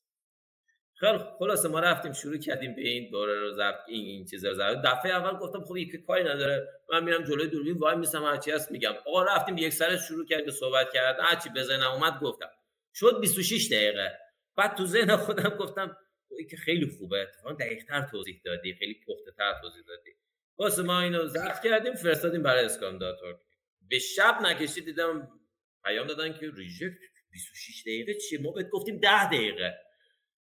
خیلی خلاصه ما رفتیم شروع کردیم به این دوره رو ضبط این این چیزا رو ضبط. دفعه اول گفتم خب یک کاری نداره. من میرم جلوی دوربین وایمیسم هرچی هست میگم. آقا رفتیم یک سر شروع کردیم به صحبت کردن هرچی به ذهنم اومد گفتم. شد 26 دقیقه. بعد تو ذهن خودم گفتم که خیلی خوبه. اتفاقا دقیق‌تر توضیح دادی خیلی پخته‌تر توضیح دادی. خلاصه ما اینو ضبط کردیم فرستادیم برای Scrum.org به شب نکشید دیدم پیام دادن که reject 26 دقیقه چیه؟ ما بهت گفتیم 10 دقیقه.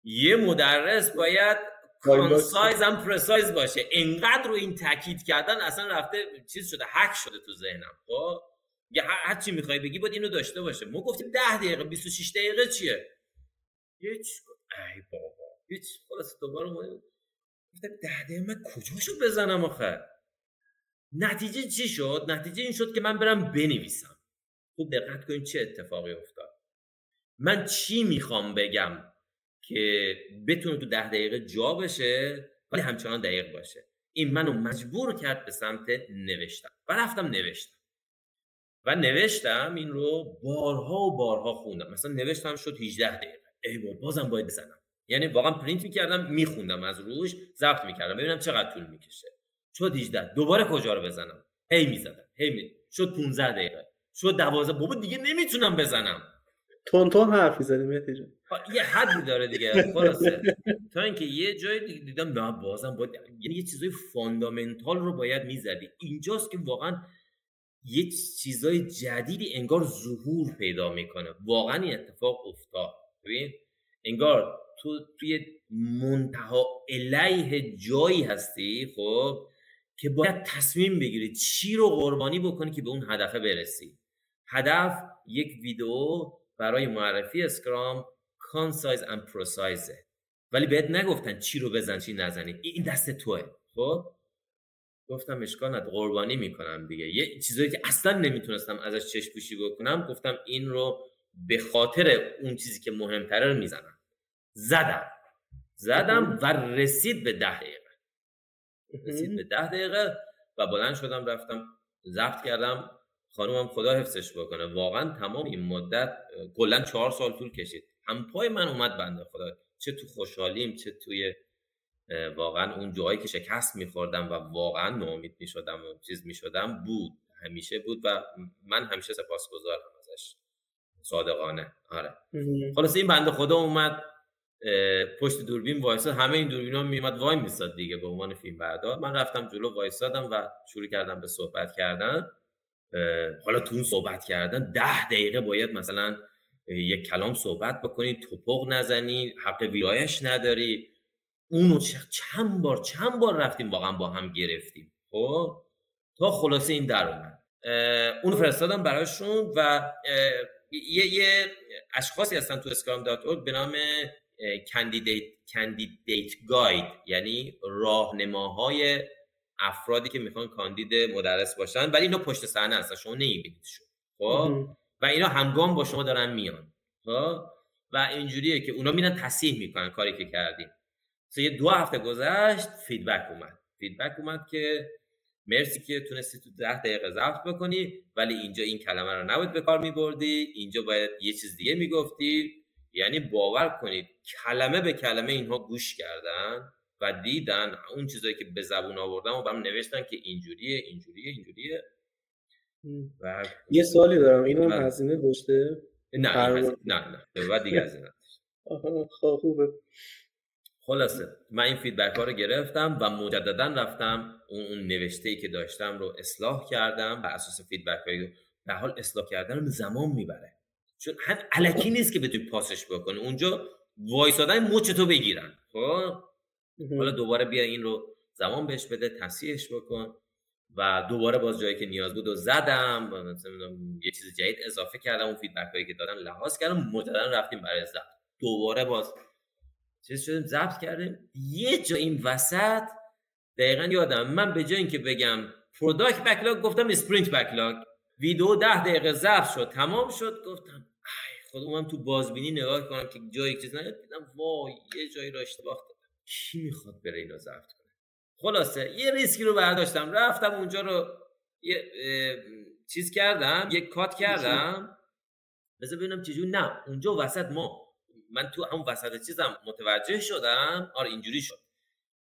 یه مدرس باید concise and precise باشه. انقدر رو این تاکید کردن اصلا رفته چیز شده حک شده تو ذهنم. خب؟ یا هر چی می‌خوای بگی باید اینو داشته باشه. ما گفتیم 10 دقیقه 26 دقیقه چیه؟ هیچ ای بابا. هیچ خلاص دوباره 10 دقیقه من کجاشو بزنم آخه؟ نتیجه چی شد؟ نتیجه این شد که من برم بنویسم. خوب دقت کنید چه اتفاقی افتاد. من چی می‌خوام بگم که بتونه تو ده دقیقه جا بشه ولی همچنان دقیق باشه. این منو مجبور کرد به سمت نوشتم و رفتم نوشتم. و نوشتم این رو بارها و بارها خوندم. مثلا نوشتم شد 18 دقیقه. ای با بازم باید بزنم. یعنی واقعا پرینت می‌کردم میخوندم از روش ضبط می‌کردم. ببینم چقدر طول می‌کشه. شد 18 دوباره کجا رو بزنم؟ هی می‌زدم. هی می شد 15 دقیقه. شد 12 بابا دیگه نمی‌تونم بزنم. تند تند حرف می‌زنی مهدی جان. یه حدی داره دیگه. خلاصه. تا اینکه یه جای دیدم نه بازم باید یعنی یه چیزای fundamental رو باید می‌زدی. اینجاست که واقعا یه چیزای جدیدی انگار ظهور پیدا می‌کنه. واقعا این اتفاق افتاد. ببین انگار تو توی منتها الیه جایی هستی خب که باید تصمیم بگیری چی رو قربانی بکنی که به اون هدفه برسی. هدف یک ویدیو برای معرفی Scrum concise and precise ه ولی بهت نگفتن چی رو بزن چی نزنی. این دست توه. خب؟ گفتم اشکال قربانی می‌کنم دیگه. یه چیزایی که اصلا نمی‌تونستم ازش چشم پوشی بکنم گفتم این رو به خاطر اون چیزی که مهمتره رو می‌زنم. زدم. زدم و رسید به ده دقیقه. رسید به ده دقیقه و بلند شدم رفتم ضبط کردم. خانومم خدا حفظش بکنه. واقعا تمام این مدت کلا چهار سال طول کشید. هم پای من اومد بنده خدا. چه تو خوشحالیم چه توی واقعا اون جایی که شکست میخوردم و واقعا ناامید می‌شدم و چیز می‌شدم بود. همیشه بود و من همیشه سپاسگزارم ازش. صادقانه. آره. خلاص این بنده خدا اومد. پشت دوربین وایساد همه این دوربین ها میومد وای میستاد دیگه به عنوان فیلم بردار. من رفتم جلو وایسادم و شروع کردم به صحبت کردن. حالا تو اون صحبت کردن ده دقیقه باید مثلا یک کلام صحبت بکنی توپق نزنی حق ویرایش نداری. اونو چند بار چند بار رفتیم واقعا با هم گرفتیم. خب؟ تا خلاصه این در اومد. اونو فرستادم براشون و یه, یه اشخاصی هستن تو اسکرام دات به نام کندیدیت کندیدیت گاید یعنی راهنماهای افرادی که می‌خوان کاندید مدرس باشن. ولی اینا پشت صحنه هستن شما نمیبینیدشون. خب؟ و اینا همگام با شما دارن میان. خب؟ و اینجوریه که اونا میرن تصحیح می‌کنن کاری که کردیم. یه دو هفته گذشت feedback اومد. feedback اومد که مرسی که تونستی تو ده دقیقه ضبط بکنی ولی اینجا این کلمه رو نباید به کار میبردی. اینجا باید یه چیز دیگه می‌گفتی. یعنی باور کنید کلمه به کلمه اینها گوش کردن و دیدن اون چیزایی که به زبون آوردن و برام نوشتن که اینجوریه اینجوریه اینجوریه. و یه سوالی دارم. اینم هزینه داشته؟ نه نه نه. بعد دیگه هزینه. خب خوبه. خلاصه من این feedback ها رو گرفتم و مجددا رفتم اون, اون نوشته ای که داشتم رو اصلاح کردم بر اساس feedback هایی در حال اصلاح کردن زمان می‌بره. چون همین الکی نیست که بتونی pass ش بکنی. اونجا وایسادن مچ تو بگیرن. خب؟ حالا دوباره بیا این رو زمان بهش بده تصحیحش بکن. و دوباره باز جایی که نیاز بود و زدم یه چیز جدید اضافه کردم اون feedback هایی که دادن لحاظ کردم مجددا رفتیم برای ضبط. دوباره باز چیز شدیم ضبط کردیم. یه جا این وسط دقیقا یادم من به جای اینکه بگم product backlog گفتم sprint backlog ویدیو ده دقیقه ضبط شد تمام شد گفتم خودم تو بازبینی نگاه کنم که جایی چیز نیاد دیدم وای یه جایی رو اشتباه کی می‌خواد بره اینو ضبط کنه؟ خلاصه یه ریسکی رو برداشتم رفتم اونجا رو یه چیز کردم یه cut کردم. بذار ببینم چجور نه اونجا وسط ما. من تو همون وسط چیزم متوجه شدم. آره اینجوری شد.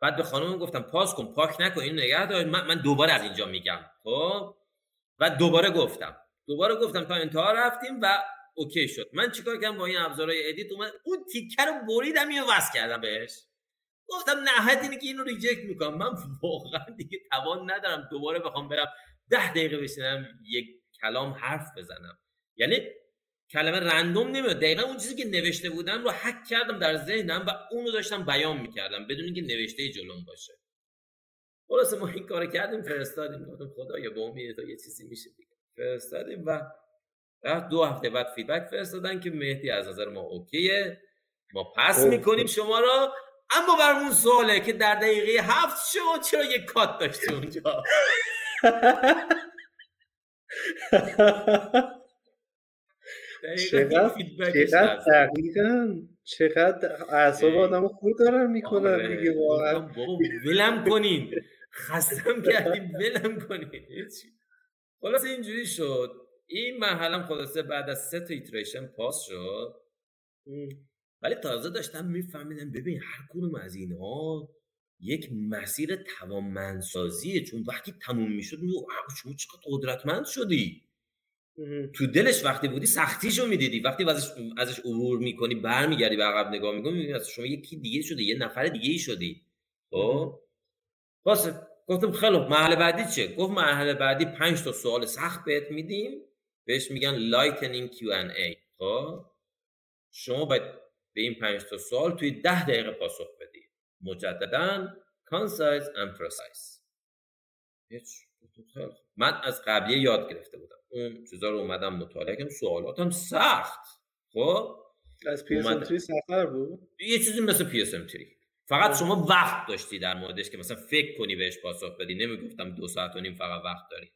بعد به خانم گفتم pause کن پاک نکن اینو نگه دار. من, من دوباره از اینجا میگم خب؟ و دوباره گفتم. دوباره گفتم تا انتها رفتیم و okay شد. من چیکار کردم با این ابزارهای edit؟ اومد اون تیکه رو بریدم اینو وصل کردم بهش. گفتم نه اینه که اینو reject می‌کنم. من واقعا دیگه توان ندارم دوباره بخوام برم ده دقیقه بشینم یک کلام حرف بزنم. یعنی کلمه random نمیاد دقیقا اون چیزی که نوشته بودم رو حک کردم در ذهنم و اون رو داشتم بیان می‌کردم بدون اینکه نوشته جلوم باشه. خلاصه ما این کار کردیم فرستادیم. گفتم خدایا با امید تو یه چیزی میشه دیگه. فرستادیم و دو هفته بعد feedback فرستادن که مهدی از نظر ما okay ه. ما پس می‌کنیم شما رو اما برمون سواله که در دقیقه هفت شما چرا یه کات داشتی اونجا. چقدر چقدر دقیقا؟ چقدر اعصاب آدم خود دارن می‌کنن آره. دیگه واقعا. ولم کنین. خستم کردیم ولم کنین. خلاص اینجوری شد. این مرحله خلاصه بعد از سه تا ایتریشن پاس شد. ولی تازه داشتم میفهمیدم ببین هر کدوم از اینها یک مسیر توانمندسازیه. چون وقتی تموم می‌شد میگو شما چقدر قدرتمند شدی. تو دلش وقتی بودی سختیشو می‌دیدی. وقتی ازش ازش عبور می‌کنی برمیگردی به عقب نگاه می‌کنی می‌بینی شما یکی دیگه شده یه نفر دیگه ای شدی. خب؟ واسه گفتم خیلی مرحله بعدی چه گفت مرحله بعدی پنج تا سوال سخت بهت میدیم. بهش میگن lightning Q and A. خب؟ شما باید به این پنج تا سوال توی ده دقیقه پاسخ بدی. مجددا concise and precise من از قبلیه یاد گرفته بودم. اون چیزا رو اومدم مطالعه کردم. سوالاتم سخت. خب؟ از پی سخت‌تر بود؟ یه چیزی مثل PS فقط شما وقت داشتی در موردش که مثلا فکر کنی بهش پاسخ بدی. نمی‌گفتم دو ساعت و نیم فقط وقت داری.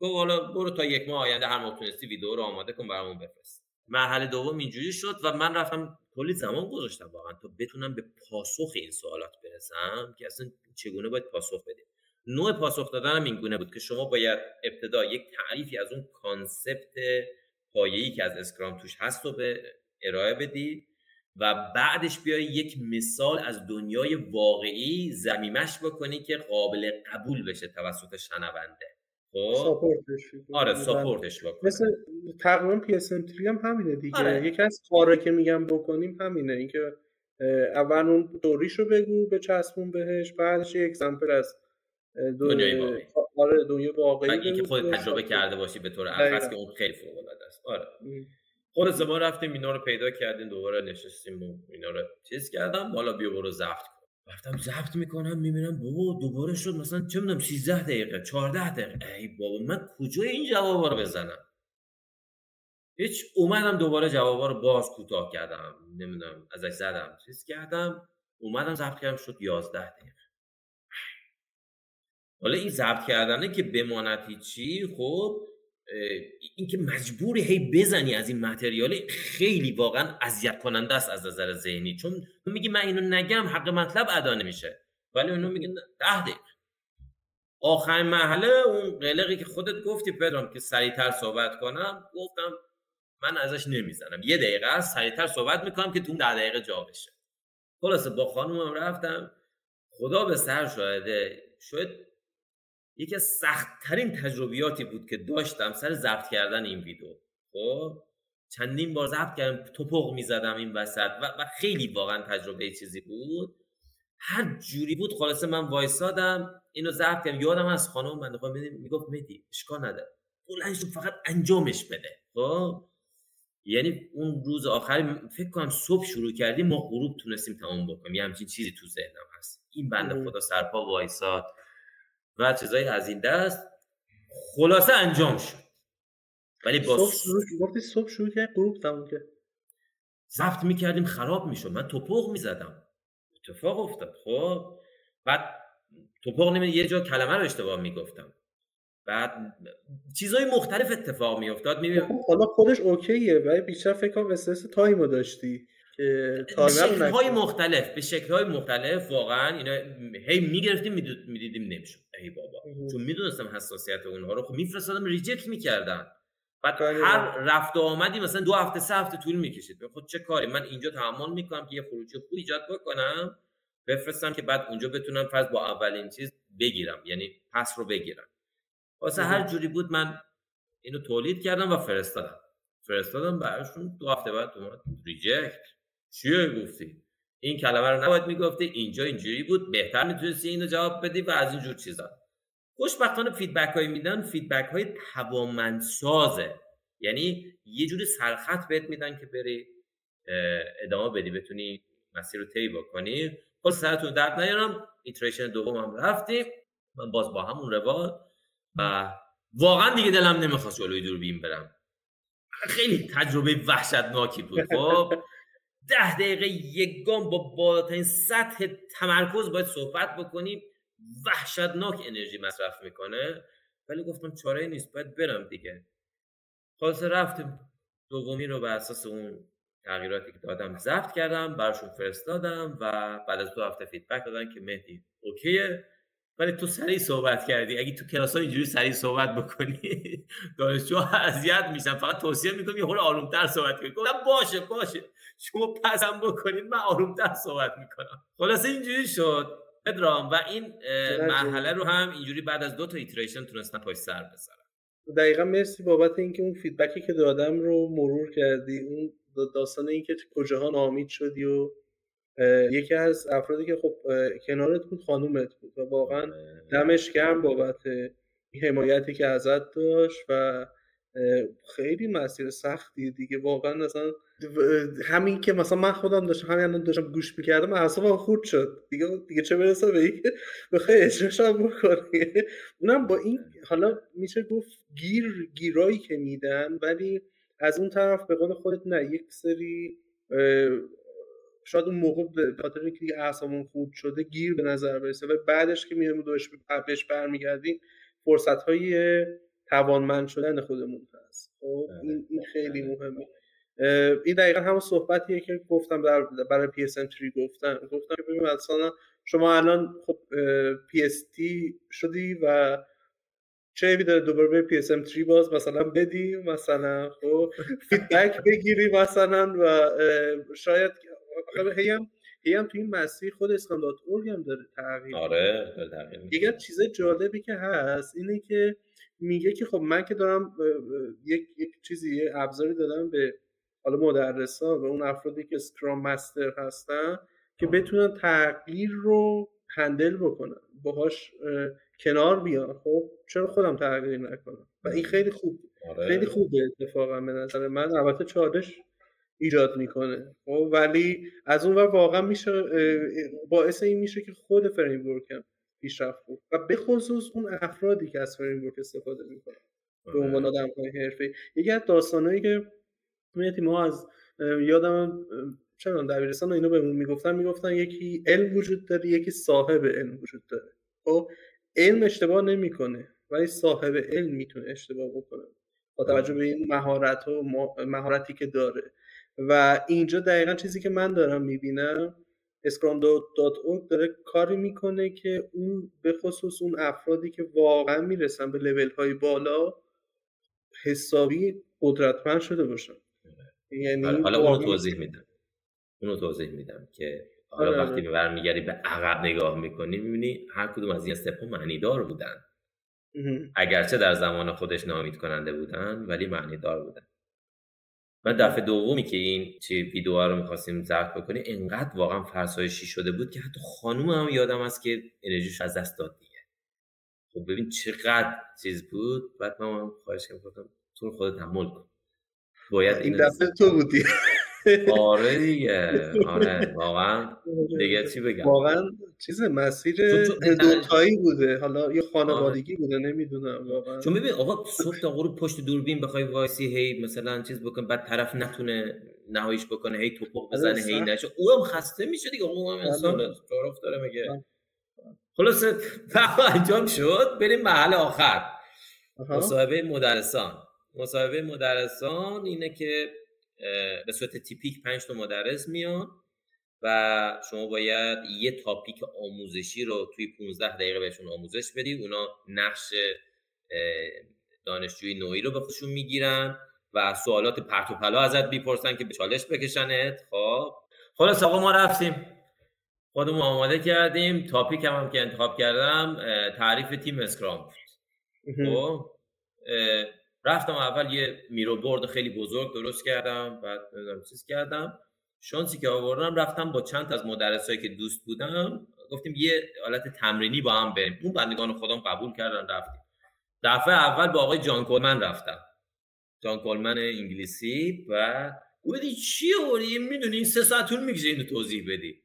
گفت حالا برو تا یک ماه آینده هر موقع تونستی ویدیو رو آماده کن برامون بفرست. مرحله دوم اینجوری شد و من رفتم کلی زمان گذاشتم. واقعا تا بتونم به پاسخ این سوالات برسم که اصلا چگونه باید پاسخ بدیم. نوع پاسخ دادنم این گونه بود که شما باید ابتدا یک تعریفی از اون concept پایه‌ای که از اسکرام توش هست رو به ارائه بدی و بعدش بیای یک مثال از دنیای واقعی ضمیمش بکنی که قابل قبول بشه توسط شنونده. support ش آره support ش بکنی مثل تقریبا PS هم همینه دیگه. آره. یکی از کارا که میگم بکنیم همینه. اینکه اول اون تئوریشو بگو بچسبون بهش بعدش یک example از دنیای واقعی. آره دنیای واقعی که خود تجربه کرده باشی به طور اخص که اون خیلی فوق العاده است. آره. خود ما رفتیم اینا رو پیدا کردیم دوباره نشستیم و اینا رو چیز کردم. بالا بیا برو کن. رفتم ضبط می‌کنم می‌بینم بابا دوباره شد مثلا چه می‌دونم 13 دقیقه 14 دقیقه. ای بابا من کجای این جوابا رو بزنم؟ هیچ اومدم دوباره جوابا رو باز کوتاه کردم نمی‌دونم ازش زدم چیز کردم اومدم ضبط کردم شد 11 دقیقه. حالا این ضبط کردنه که بماند هیچی خب اینکه مجبوری هی بزنی از این متریال خیلی واقعا اذیت کننده است از نظر ذهنی. چون میگی من اینو نگم حق مطلب ادا نمیشه. ولی اونو میگن ده دقیقه. آخرین مرحله اون قلقی که خودت گفتی پدرام که سریعتر صحبت کنم گفتم من ازش نمی‌زنم. یه دقیقه است سریعتر صحبت می‌کنم که تو اون ده دقیقه جا بشه. خلاصه با خانومم رفتم. خدا به سر شاهده شاید یکی از سختترین تجربیاتی بود که داشتم سر ضبط کردن این ویدیو. خب چندین بار ضبط کردم توپق می‌زدم این وسط و, و خیلی واقعا تجربه چیزی بود. هر جوری بود خلاصه من وایسادم اینو ضبط کردم. یادم از خانم بنده خدا می‌گفت میدی اشکال نداره. بلند فقط انجامش بده. خب یعنی اون روز آخر فکر کنم صبح شروع کردیم ما غروب تونستیم تمام بکنیم. یه همچین چیزی تو ذهنم هست. این بنده خدا سرپا وایساد. و چیزایی از این دست خلاصه انجام شد. ولی با صبح شروع صبح شروع کرد گروپ تموم کرد. ضبط می‌کردیم خراب می‌شد. من تپق می‌زدم. اتفاق افتاد. خب بعد تپق نمی یه جا کلمه رو اشتباه می‌گفتم. بعد چیزای مختلف اتفاق میافتاد. می‌بینم خب، حالا خودش okay ه ولی بیشتر فکر کنم استرس time و داشتی. که به شکل های مختلف به شکل های مختلف واقعا اینا هی می‌گرفتیم می‌دیدیم نمی‌شد. ای بابا. چون می‌دونستم حساسیت اونها رو. خب میفرستادم reject می‌کردن. بعد هر رفت و آمدی مثلا دو هفته سه هفته طول می‌کشید. خود چه کاری؟ من اینجا تحمل می‌کنم که یه خروجی خوب ایجاد بکنم بفرستم که بعد اونجا بتونم فرض با اولین چیز بگیرم. یعنی پس رو بگیرم. واسه هر جوری بود من اینو تولید کردم و فرستادم. فرستادم براشون دو هفته بعد اومد ریجکت. چیه گفتی این کلمه رو نباید می‌گفتی. اینجا اینجوری بود. بهتر می‌تونستی اینو جواب بدی و از اینجور چیزا. خوشبختانه feedback های میدن. feedback های توانمندسازه یعنی یه جوری سرخط بهت میدن که بری ادامه بدی. بتونی مسیر رو طی بکنی. خب سرتون درد نیارم. iteration دوم هم رفتیم من باز با همون روال. و واقعا دیگه دلم نمی‌خواست جلوی دوربین برم. خیلی تجربه وحشتناکی بود. خب ده دقیقه یک گام با بالاترین سطح تمرکز باید صحبت بکنیم. وحشتناک انرژی مصرف می‌کنه. ولی گفتم چاره نیست باید برم دیگه. خلاص رفتیم دومی رو به اساس اون تغییراتی که دادم ضبط کردم براشون فرستادم و بعد از دو هفته فیدبک دادن که مهدی اوکیه. ولی تو سریع صحبت کردی. اگه تو کلاس ها اینجوری سریع صحبت بکنی دانشجو اذیت میشن. فقط توصیه می‌کنم یه خورده آرومتر صحبت کنید گفتم باشه باشه. شما پسم بکنید من آرومتر صحبت می‌کنم. خلاصه اینجوری شد. ادرام و این مرحله رو هم اینجوری بعد از دو تا iteration تونستم پشت سر بذارم دقیقا مرسی بابت اینکه اون feedback ی که دادم رو مرور کردی. اون داستان اینکه کجاها ناامید شدی و یکی از افرادی که خب کنارت بود خانومت بود. و واقعا آره. دمش گرم بابت حمایتی که ازت داشت و خیلی مسیر سختی دیگه واقعا مثلا همین که مثلا من خودم داشتم همین داشتم گوش می‌کردم اعصابم خورد شد. دیگه دیگه چه برسه به اینکه بخوای اجراش هم بکنی؟ اونم با این حالا میشه گفت گیر گیرایی که میدن ولی از اون طرف به قول خودت نه یک سری شاید اون موقع به خاطر اینکه اعصابمون خورد شده گیر به نظر برسه. و بعدش که میریم دوش بهش برمیگردیم فرصت های توانمند شدن خودمون هست. خب بله، این, این خیلی بله. مهمه. این دقیقا همون صحبتیه که گفتم در برای PS گفتم گفتم که ببین مثلا شما الان خب PST شدی و چه عیبی داره دوباره به PSM 3 باز؟ مثلا بدی مثلا خب feedback بگیری مثلا و شاید هی هی تو این مسیر خود Scrum. هم داره تغییر آره دیگه چیز جالبی که هست اینه که میگه که خب من که دارم یک یک چیزی یه ابزاری دادم به حالا مدرسان و اون افرادی که اسکرام مستر هستن که بتونن تغییر رو هندل بکنن باهاش کنار بیان. خب چرا خودم تغییر نکنم؟ و این خیلی خوب آره. خیلی خوبه اتفاقا به نظر من البته چالش ایجاد می‌کنه. خب ولی از اون واقعا میشه باعث این میشه که خود فریم هم پیشرفت کنه و به خصوص اون افرادی که از فریم استفاده می‌کنن. به عنوان آدم های حرفه یکی از داستانهایی که ما از یادم چرا دبیرستان اینا بهمون می‌گفتن می‌گفتن یکی علم وجود داره یکی صاحب علم وجود داره. خب علم اشتباه نمی‌کنه ولی صاحب علم می‌تونه اشتباه بکنه. با توجه به این مهارت و مهارتی که داره. و اینجا دقیقا چیزی که من دارم می‌بینم اسکرام داره کاری می‌کنه که اون به خصوص اون افرادی که واقعا می‌رسن به لول های بالا حسابی قدرتمند شده باشن. یعنی حالا اونو توضیح میدم. اونو توضیح میدم که حالا آره، وقتی آره. برمیگردی به عقب نگاه می‌کنی می‌بینی هر کدوم از این استپ معنی دار بودن اگرچه در زمان خودش نامید کننده بودن ولی معنی دار بودن. و دفعه دومی که این چی ویدیو رو می‌خواستیم ضبط بکنیم انقدر واقعا فرسایشی شده بود که حتی خانوم هم یادم است که انرژیش از دست داد دیگه. خب ببین چقدر چیز بود. بعد من خواهش کردم تو خودت تحمل کن. باید این دفعه تو بودی. آره دیگه. آره واقعا. دیگه چی بگم؟ واقعا چیز مسیر دوتایی بوده. حالا یه خانوادگی آره. بوده نمی‌دونم واقعا. چون ببین آقا صبح تا غروب پشت دوربین بخوای وایسی هی مثلا چیز بکن بعد طرف نتونه نهاییش بکنه هی توپق آره، بزنه هی نشه. او هم خسته میشه دیگه. اون هم انسان تعارف داره میگه خلاص انجام شد. بریم محل آخر. مصاحبه مدرسان. مصاحبه مدرسان اینه که به صورت تیپیک پنج تا مدرس میان و شما باید یه تاپیک آموزشی رو توی 15 دقیقه بهشون آموزش بدی. اونا نقش دانشجوی نوعی رو به خودشون می‌گیرن و سوالات پرت و پلا ازت می‌پرسن که به چالش بکشنت. خب. خلاص آقا ما رفتیم. خودمون آماده کردیم. تاپیک هم, هم که انتخاب کردم تعریف تیم اسکرام بود. خب. رفتم اول یه میرو بورد خیلی بزرگ درست کردم بعد چیز کردم. شانسی که آوردم رفتم با چند از مدرسایی که دوست بودم گفتیم یه حالت تمرینی با هم بریم. اون بندگان خودم قبول کردن رفتیم. دفعه اول با آقای جان کولمن رفتم. جان کولمن انگلیسی و گفتی چی آوری؟ می‌دونی سه ساعت طول می‌کشه اینو توضیح بدی.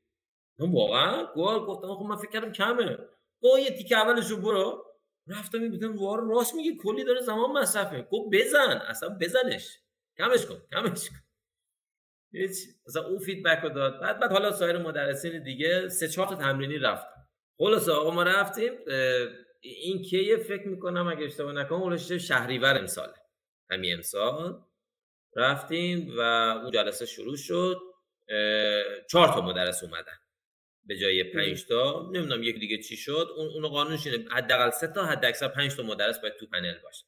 من واقعا گفتم خب من فکر کردم کمه. با یه تیکه اولشو برو. رفتم می‌بینم وار راست میگه کلی داره زمان مصرفه. گفت بزن. اصلا بزنش. کمش کن کمش کن. هیچ. مثلا اون فیدبک رو داد. بعد بعد حالا سایر مدرسین دیگه سه چهار تا تمرینی رفتم. خلاص آقا ما رفتیم. این کیه فکر می‌کنم اگه اشتباه نکنم اولش شهریور امساله. همین امسال رفتیم و اون جلسه شروع شد. چهار تا مدرس اومدن. به جای پنج تا نمی‌دونم یک دیگه چی شد اون اونو قانونش اینه حداقل سه تا حد اکثر پنج تا مدرس باید تو پنل باشه.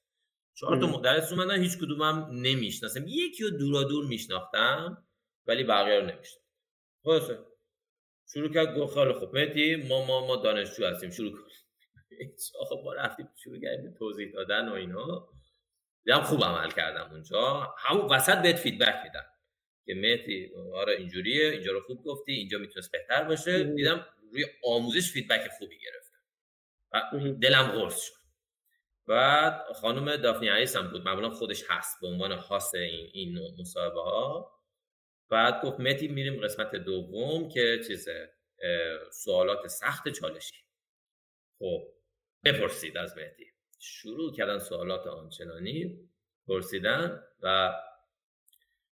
چهار تا مدرس اومدن هیچ کدومم نمی‌شناسم. یکی رو دورا دور میشناختم ولی بقیه رو نمیشناختم خلاصه. شروع کرد گفت خیلی خوب مهدی ما ما ما دانشجو هستیم شروع کن. آخه با رفتیم شروع کردیم توضیح دادن و اینا. دیدم خوب عمل کردم اونجا. همون وسط بهت feedback میدن. که مهدی آره اینجوریه اینجا رو خوب گفتی اینجا می‌تونست بهتر باشه. دیدم روی آموزش feedback خوبی گرفتم دلم قرص شد. بعد خانم دافنی عیس هم بود معمولا خودش هست به عنوان host این, این مصاحبه ها بعد گفت مهدی میریم قسمت دوم که چیزه سوالات سخت چالشی. خب بپرسید از مهدی شروع کردن سوالات آنچنانی پرسیدن و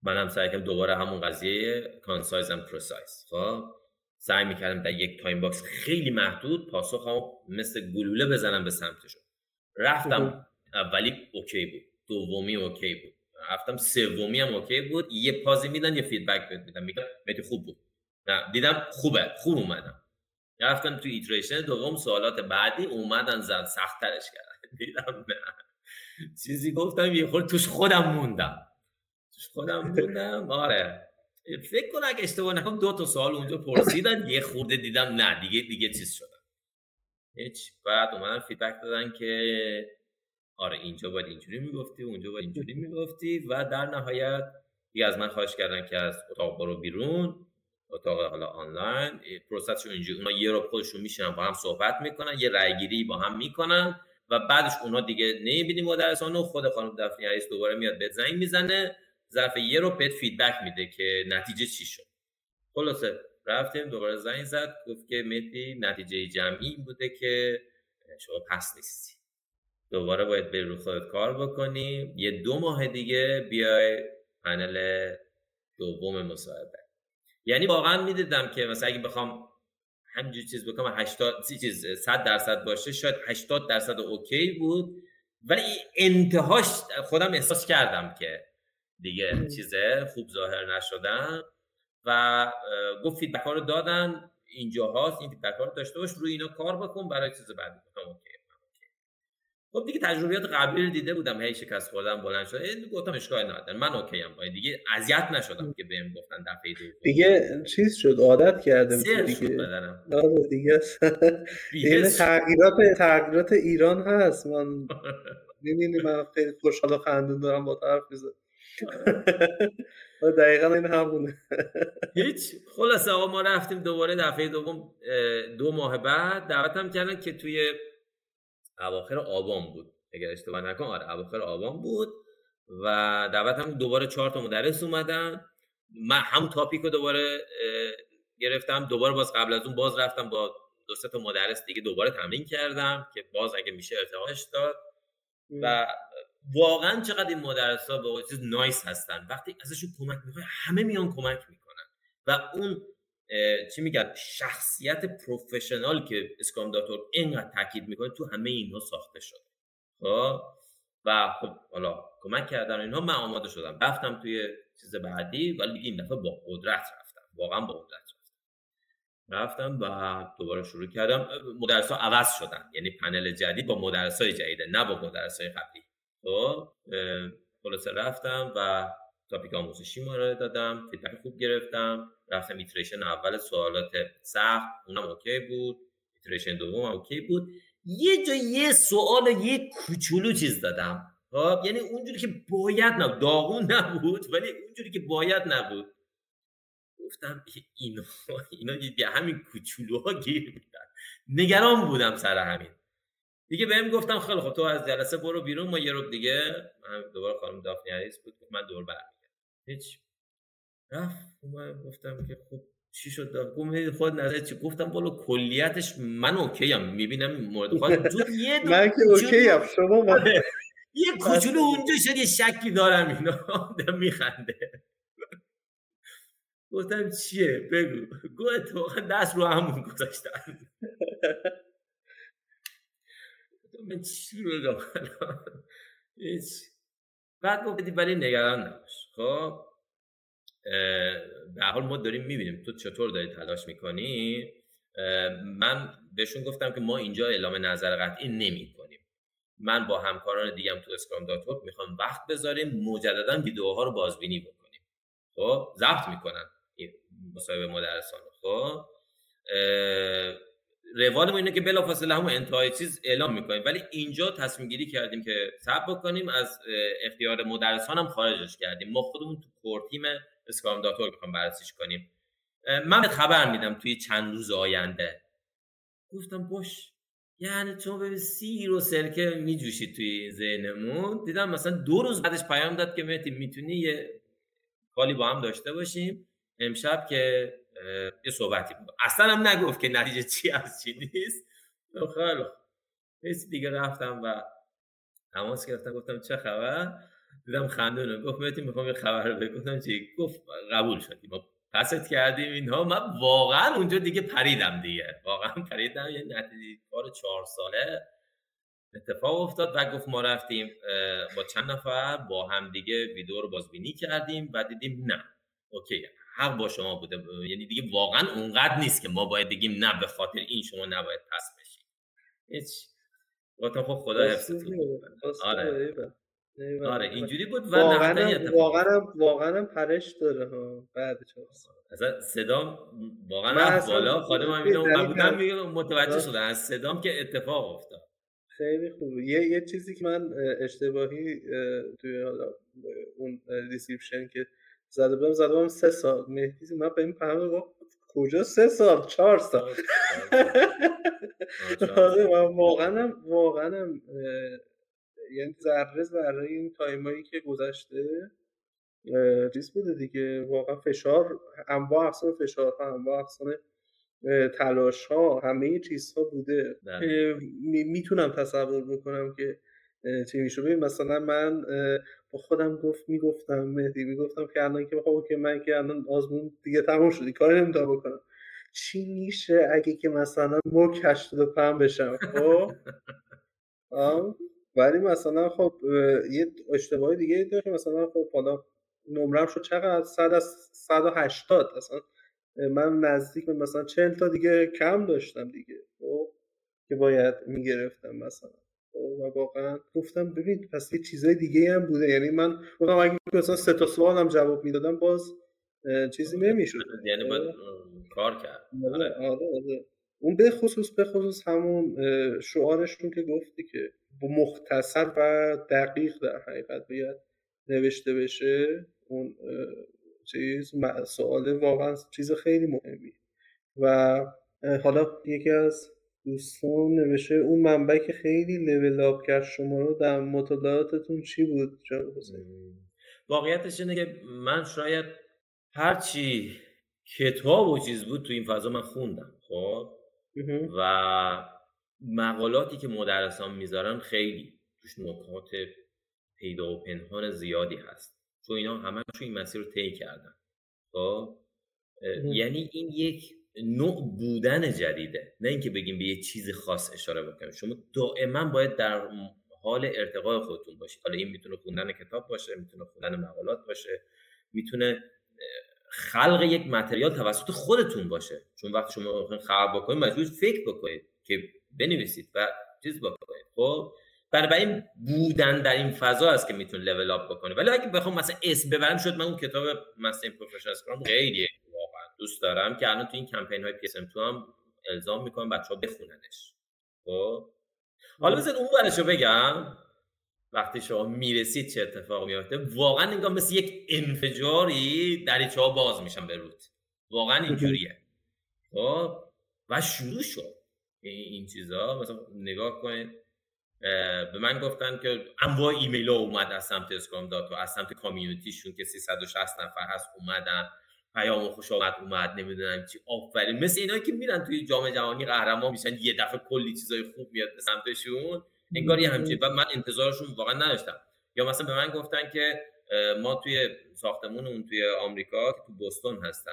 منم سعی کردم دوباره همون قضیه concise و precise خب؟ سعی می‌کردم در یک time box خیلی محدود پاسخ هم مثل گلوله بزنم به سمتشون. رفتم. اولی OK بود. دومی OK بود. رفتم. سومی هم OK بود. یه pause ی میدن یه feedback بهت میدن. میگم مهدی خوب بود. نه دیدم خوبه. خوب اومدم. رفتم تو iteration دوم سوالات بعدی اومدن زد. سختترش کردن. دیدم نه. چیزی گفتم یه خورد توش خودم موندم. خودم موندم آره. فکر کنم اگه اشتباه نکنم دو تا سوال اونجا پرسیدن یه خورده دیدم نه. دیگه دیگه چیز شدم. هیچ. بعد اومدن feedback دادن که آره اینجا باید اینجوری می‌گفتی اونجا باید اینجوری می‌گفتی و در نهایت دیگه از من خواهش کردن که از اتاق برو بیرون. اتاق حالا آنلاین. process شون اینجوری. اونا یه ربع خودشون میشینن با هم صحبت می‌کنن یه رأیگیری با هم می‌کنن و بعدش اونا دیگه نمی‌بینی مدرسانو خود خانم Daphne دوباره میاد بهت زنگ می‌زنه. ظرف یه ربع بهت feedback میده که نتیجه چی شد. خلاصه رفتیم دوباره زنگ زد گفت که مهدی نتیجه جمعی بوده که شما پس نیستی. دوباره باید به رو خودت کار بکنی. یه دو ماه دیگه بیای پنل دوم مصاحبه. یعنی واقعا می‌دیدم که مثلا اگه بخوام همینجور چیز بکنم 80 چیز 100 درصد باشه شاید 80 درصد اوکی بود. ولی انتهاش خودم احساس کردم که دیگه چیزه خوب ظاهر نشدم و گفت feedback رو دادن اینجا هاست این feedback رو داشته باش روی اینا کار بکن برای چیز بعدی. گفتم OK خب دیگه تجربیات قبلی رو دیده بودم هی شکست خوردم بلند شد گفتم اشکال نداره من OK ام دیگه اذیت نشدم که بهم گفتن دفعه دوم. دیگه چیز شد عادت کردم دیگه. آره دیگه. دیگه تغییرات تغییرات ایران هست. من می‌بینی من خیلی خوشحال و خندون دارم با طرف می‌زنم. دقیقا این همونه. هیچ. خلاصه آقا ما رفتیم دوباره دفعه دوم دو ماه بعد دعوتم کردن که توی اواخر آبان بود. اگر اشتباه نکنم آره اواخر آبان بود و دعوت هم دوباره چهار تا مدرس اومدن. من هم تاپیک رو دوباره گرفتم. دوباره باز قبل از اون باز رفتم با دو سه تا مدرس دیگه دوباره تمرین کردم که باز اگه میشه ارتقاش داد. و واقعا چقدر این مدرس ها به چیز نایس هستن. وقتی ازشون کمک می‌کنه همه میان کمک می‌کنن. و اون چی میگن شخصیت پروفشنال که اسکام داتور اینقدر تاکید می‌کنه تو همه اینها ساخته شده. خب؟ و خب حالا کمک کردن اینها من آماده شدم. رفتم توی چیز بعدی ولی این دفعه با قدرت رفتم. واقعا با قدرت رفتم. و دوباره شروع کردم. مدرس ها عوض شدن. یعنی پنل جدید با مدرس های جدیده نه با مدرس های قبلی. خب، خلاصه رفتم و topic آموزشی مورد دادم feedback خوب گرفتم رفتم iteration اول سوالات سخت اونم OK بود iteration دوم OK بود. یه جا یه سوال یه کوچولو چیز دادم. خب یعنی اونجوری که باید نبود داغون نبود ولی اونجوری که باید نبود. گفتم اینا اینا همین کوچولوها گیر میدن. نگران بودم سر همین. دیگه بهم گفتم خیلی خب تو از جلسه برو بیرون ما یه رو دیگه. من دوباره خانم دافنی عریس بود من دور برمیگردم. هیچ. رفت من گفتم که خب چی شد؟ گفتم خود نظر چی؟ گفتم بالا کلیتش من اوکی ام می‌بینم مورد خود یه من که اوکی ام شما یه کوچولو اونجا شد یه شکی دارم اینا. میخنده. گفتم چیه؟ بگو. گو اتفاقا دست رو همون گذاشتن. من چی بگم هیچ. بعد گفتی ولی نگران نباش. خب به حال ما داریم می‌بینیم. تو چطور داری تلاش می‌کنی؟ من بهشون گفتم که ما اینجا اعلام نظر قطعی نمی کنیم من با همکاران دیگم تو اسکرام دات می‌خوام وقت بذاریم مجددا ویدیوها رو بازبینی بکنیم. خب ضبط می‌کنن. مصاحبه مدرسان خب روال اینه که بلافاصله همون انتهای چیز اعلام می‌کنیم. ولی اینجا تصمیم گیری کردیم که صبر بکنیم از اختیار مدرسان هم خارجش کردیم. ما خودمون تو کور تیم اسکرام داتور می‌خوام بررسیش کنیم. من خبر میدم توی چند روز آینده. گفتم باش یعنی تو به سیر و سرکه میجوشید توی ذهنمون. دیدم مثلا دو روز بعدش پیام داد که می‌تونی یه کالی با هم داشته باشیم امشب که یه صحبتی بود. اصلا هم نگفت که نتیجه چی از چی نیست. خیلی نیست دیگه رفتم و تماس گرفتم. گفتم چه خبر؟ دیدم خندونه گفت میتی می‌خوام یه خبر رو بگفتم چی؟ گفت قبول شدی ما پست کردیم اینها. من واقعا اونجا دیگه پریدم دیگه. واقعا پریدم. یه نتیجه کار چهار ساله اتفاق افتاد و گفت ما رفتیم با چند نفر با هم دیگه ویدیو رو بازبینی کردیم و دیدیم نه. اوکی. حق با شما بوده. یعنی دیگه واقعا اونقدر نیست که ما باید بگیم نه به خاطر این شما نباید پس بشید هیچ. گفتم خب خدا حفظتون آره. آره اینجوری بود و واقعا واقعا واقعا پرش داره ها. بعد اصلا صدام واقعا بالا. خانم من بودم متوجه شدم از صدام که اتفاق افتاد. خیلی خوبه یه یه چیزی که من اشتباهی توی اون description که زده بودم زده بودم سه سال. مهدی من به این گفت کجا سه سال؟ چهار سال. آره واقعا واقعا یعنی ذره ذره این time ایی که گذشته چیز بوده دیگه. واقعا فشار انواع اقسام فشارها انواع اقسام تلاش ها همه چیزها بوده. بله. می‌تونم تصور بکنم که چی میشه ببین مثلا من با خودم گفت می‌گفتم مهدی می‌گفتم که الان که خب که من که الان آزمون دیگه تموم شدی کاری نمی‌تونم بکنم. چی میشه اگه که مثلا مک 85 بشم؟ خب؟ ولی مثلا خب یه اشتباهی دیگه داره مثلا خب حالا نمرم شد چقدر؟ 100 از 180 اصلا من نزدیک به مثلا 40 تا دیگه کم داشتم دیگه خب؟ که باید می‌گرفتم مثلا. و واقعا گفتم ببین پس یه چیزای دیگه هم بوده. یعنی من گفتم اگه مثلا سه تا سوال هم جواب می‌دادم باز چیزی نمی‌شد. یعنی باید کار کرد. آره آره, آره. اون به خصوص به خصوص همون شعارشون که گفتی که با مختصر و دقیق در حقیقت باید نوشته بشه اون چیز سوال واقعا چیز خیلی مهمی و حالا یکی از دوستان نوشته اون منبع که خیلی لول اپ کرد شما رو در مطالعاتتون چی بود؟ واقعیتش اینه که من شاید هرچی کتاب و چیز بود تو این فضا من خوندم خب؟ و مقالاتی که مدرسان می‌ذارن خیلی توش نکات پیدا و پنهان زیادی هست. چون اینا همه این مسیر رو طی کردن. خب؟ یعنی این یک نوع بودن جدیده. نه اینکه بگیم به یه چیز خاص اشاره بکنیم. شما دائما باید در حال ارتقای خودتون باشید حالا این می‌تونه خوندن کتاب باشه می‌تونه خوندن مقالات باشه می‌تونه خلق یک متریال توسط خودتون باشه. چون وقتی شما خلق بکنید مجبور فکر بکنید که بنویسید و چیز بکنید. خب؟ بنابراین بودن در این فضا است که می‌تونه level up بکنه. ولی اگه بخوام مثلا اسم ببرم شد من اون کتاب Mastering Professional Scrum خیلی دوست دارم که الان تو این کمپین های PSM 2 هم الزام می‌کنم بچه‌ها بخوننش. خب؟ حالا بزن اون برشو بگم. وقتی شما می‌رسید چه اتفاق میفته واقعا انگار مثل یک انفجاری دریچه ها باز میشن به روت. واقعا اینجوریه. خب؟ و شروع شد این چیزا. مثلا نگاه کنید. به من گفتن که انواع ایمیل ها اومد از سمت Scrum dot و از سمت community شون که 360 نفر هست اومدن. پیام خوش آمد اومد نمی‌دونم چی آفرین. مثل اینا که میرن توی جام جهانی قهرمان میشن یه دفعه کلی چیزای خوب میاد به سمتشون انگار یه همچین. و من انتظارشون واقعا نداشتم. یا مثلا به من گفتن که ما توی ساختمون اون توی آمریکا که تو بوستون هستن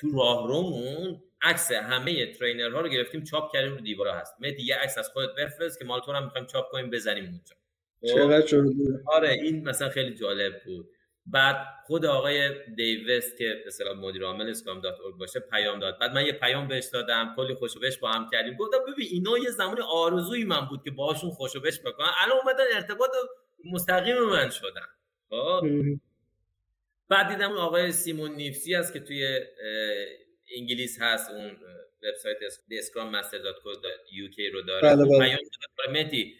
تو راهرومون عکس همه ترینرها رو گرفتیم چاپ کردیم رو دیوارا هست. مهدی یه عکس از خودت بفرست که مال تو هم می‌خوایم چاپ کنیم بزنیم اونجا. خب؟ چقدر آره این مثلا خیلی جالب بود. بعد خود آقای دیوست که به مدیر عامل اسکام دات باشه پیام داد. بعد من یه پیام بهش دادم کلی خوشو بش با هم کردیم. گفتم ببین اینا یه زمان آرزوی من بود که باهاشون خوشو بش بکنم. الان اومدن ارتباط مستقیم من شدن. خب؟ بعد دیدم اون آقای سیمون نیفسی هست که توی انگلیس هست اون وبسایت اسکرام مستر دات رو داره. بله بله. مهدی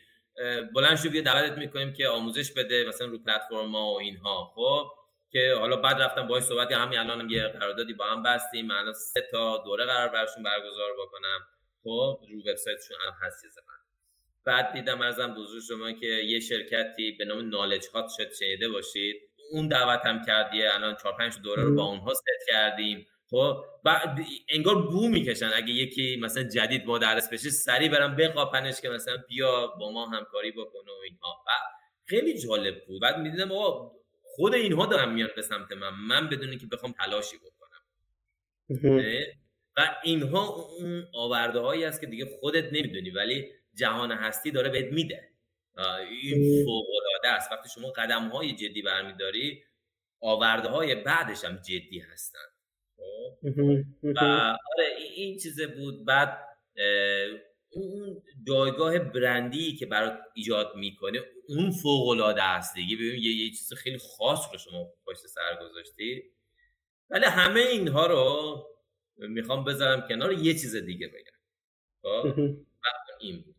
بلند شو بیا دعوتت می‌کنیم که آموزش بده مثلا رو پلتفرم ها و اینها. خب؟ که حالا بعد رفتم باهاش صحبت همین الان هم یه قراردادی با هم بستیم. من سه تا دوره قرار براشون برگزار بکنم. خب؟ رو وبسایتشون هم هست من بعد دیدم ازم بزرگ شما که یه شرکتی به نام نالج هات شد شنیده باشید. اون دعوتم کردیه. الان 4 5 دوره رو با اونها ست کردیم. خب بعد انگار بو می‌کشن. اگه یکی مثلا جدید مدرس بشه سری برم بقاپنش که مثلا بیا با ما همکاری بکنه و اینها. خیلی جالب بود. بعد می‌دیدم آقا خود اینها دارن میان به سمت من. من بدون که بخوام تلاشی بکنم. و اینها اون آورده هایی است که دیگه خودت نمی‌دونی ولی جهان هستی داره بهت میده. این فوق العاده است. وقتی شما قدم های جدی برمیداری آورده های بعدش هم جدی هستن. و آره این چیزه بود. بعد اون جایگاه برندی که برات ایجاد می‌کنه اون فوق العاده است دیگه. ببین یه, یه چیز خیلی خاص رو شما پشت سر گذاشتی. ولی همه اینها رو می‌خوام بذارم کنار یه چیز دیگه بگم. خب؟ این بود.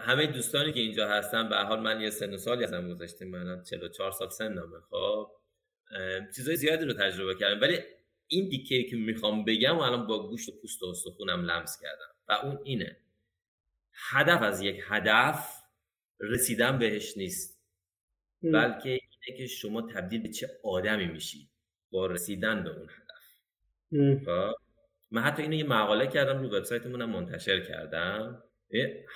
همه دوستانی که اینجا هستن به حال من یه سن و سالی ازم گذاشتیم. من 44 سال سنمه. خب؟ چیزای زیادی رو تجربه کردم. ولی این دیکه که می‌خوام بگم و الان با گوشت و پوست و استخونم لمس کردم و اون اینه. هدف از یک هدف رسیدن بهش نیست. بلکه اینه که شما تبدیل به چه آدمی میشی با رسیدن به اون هدف. خب؟ من حتی اینو یه مقاله کردم رو وبسایتمونم منتشر کردم.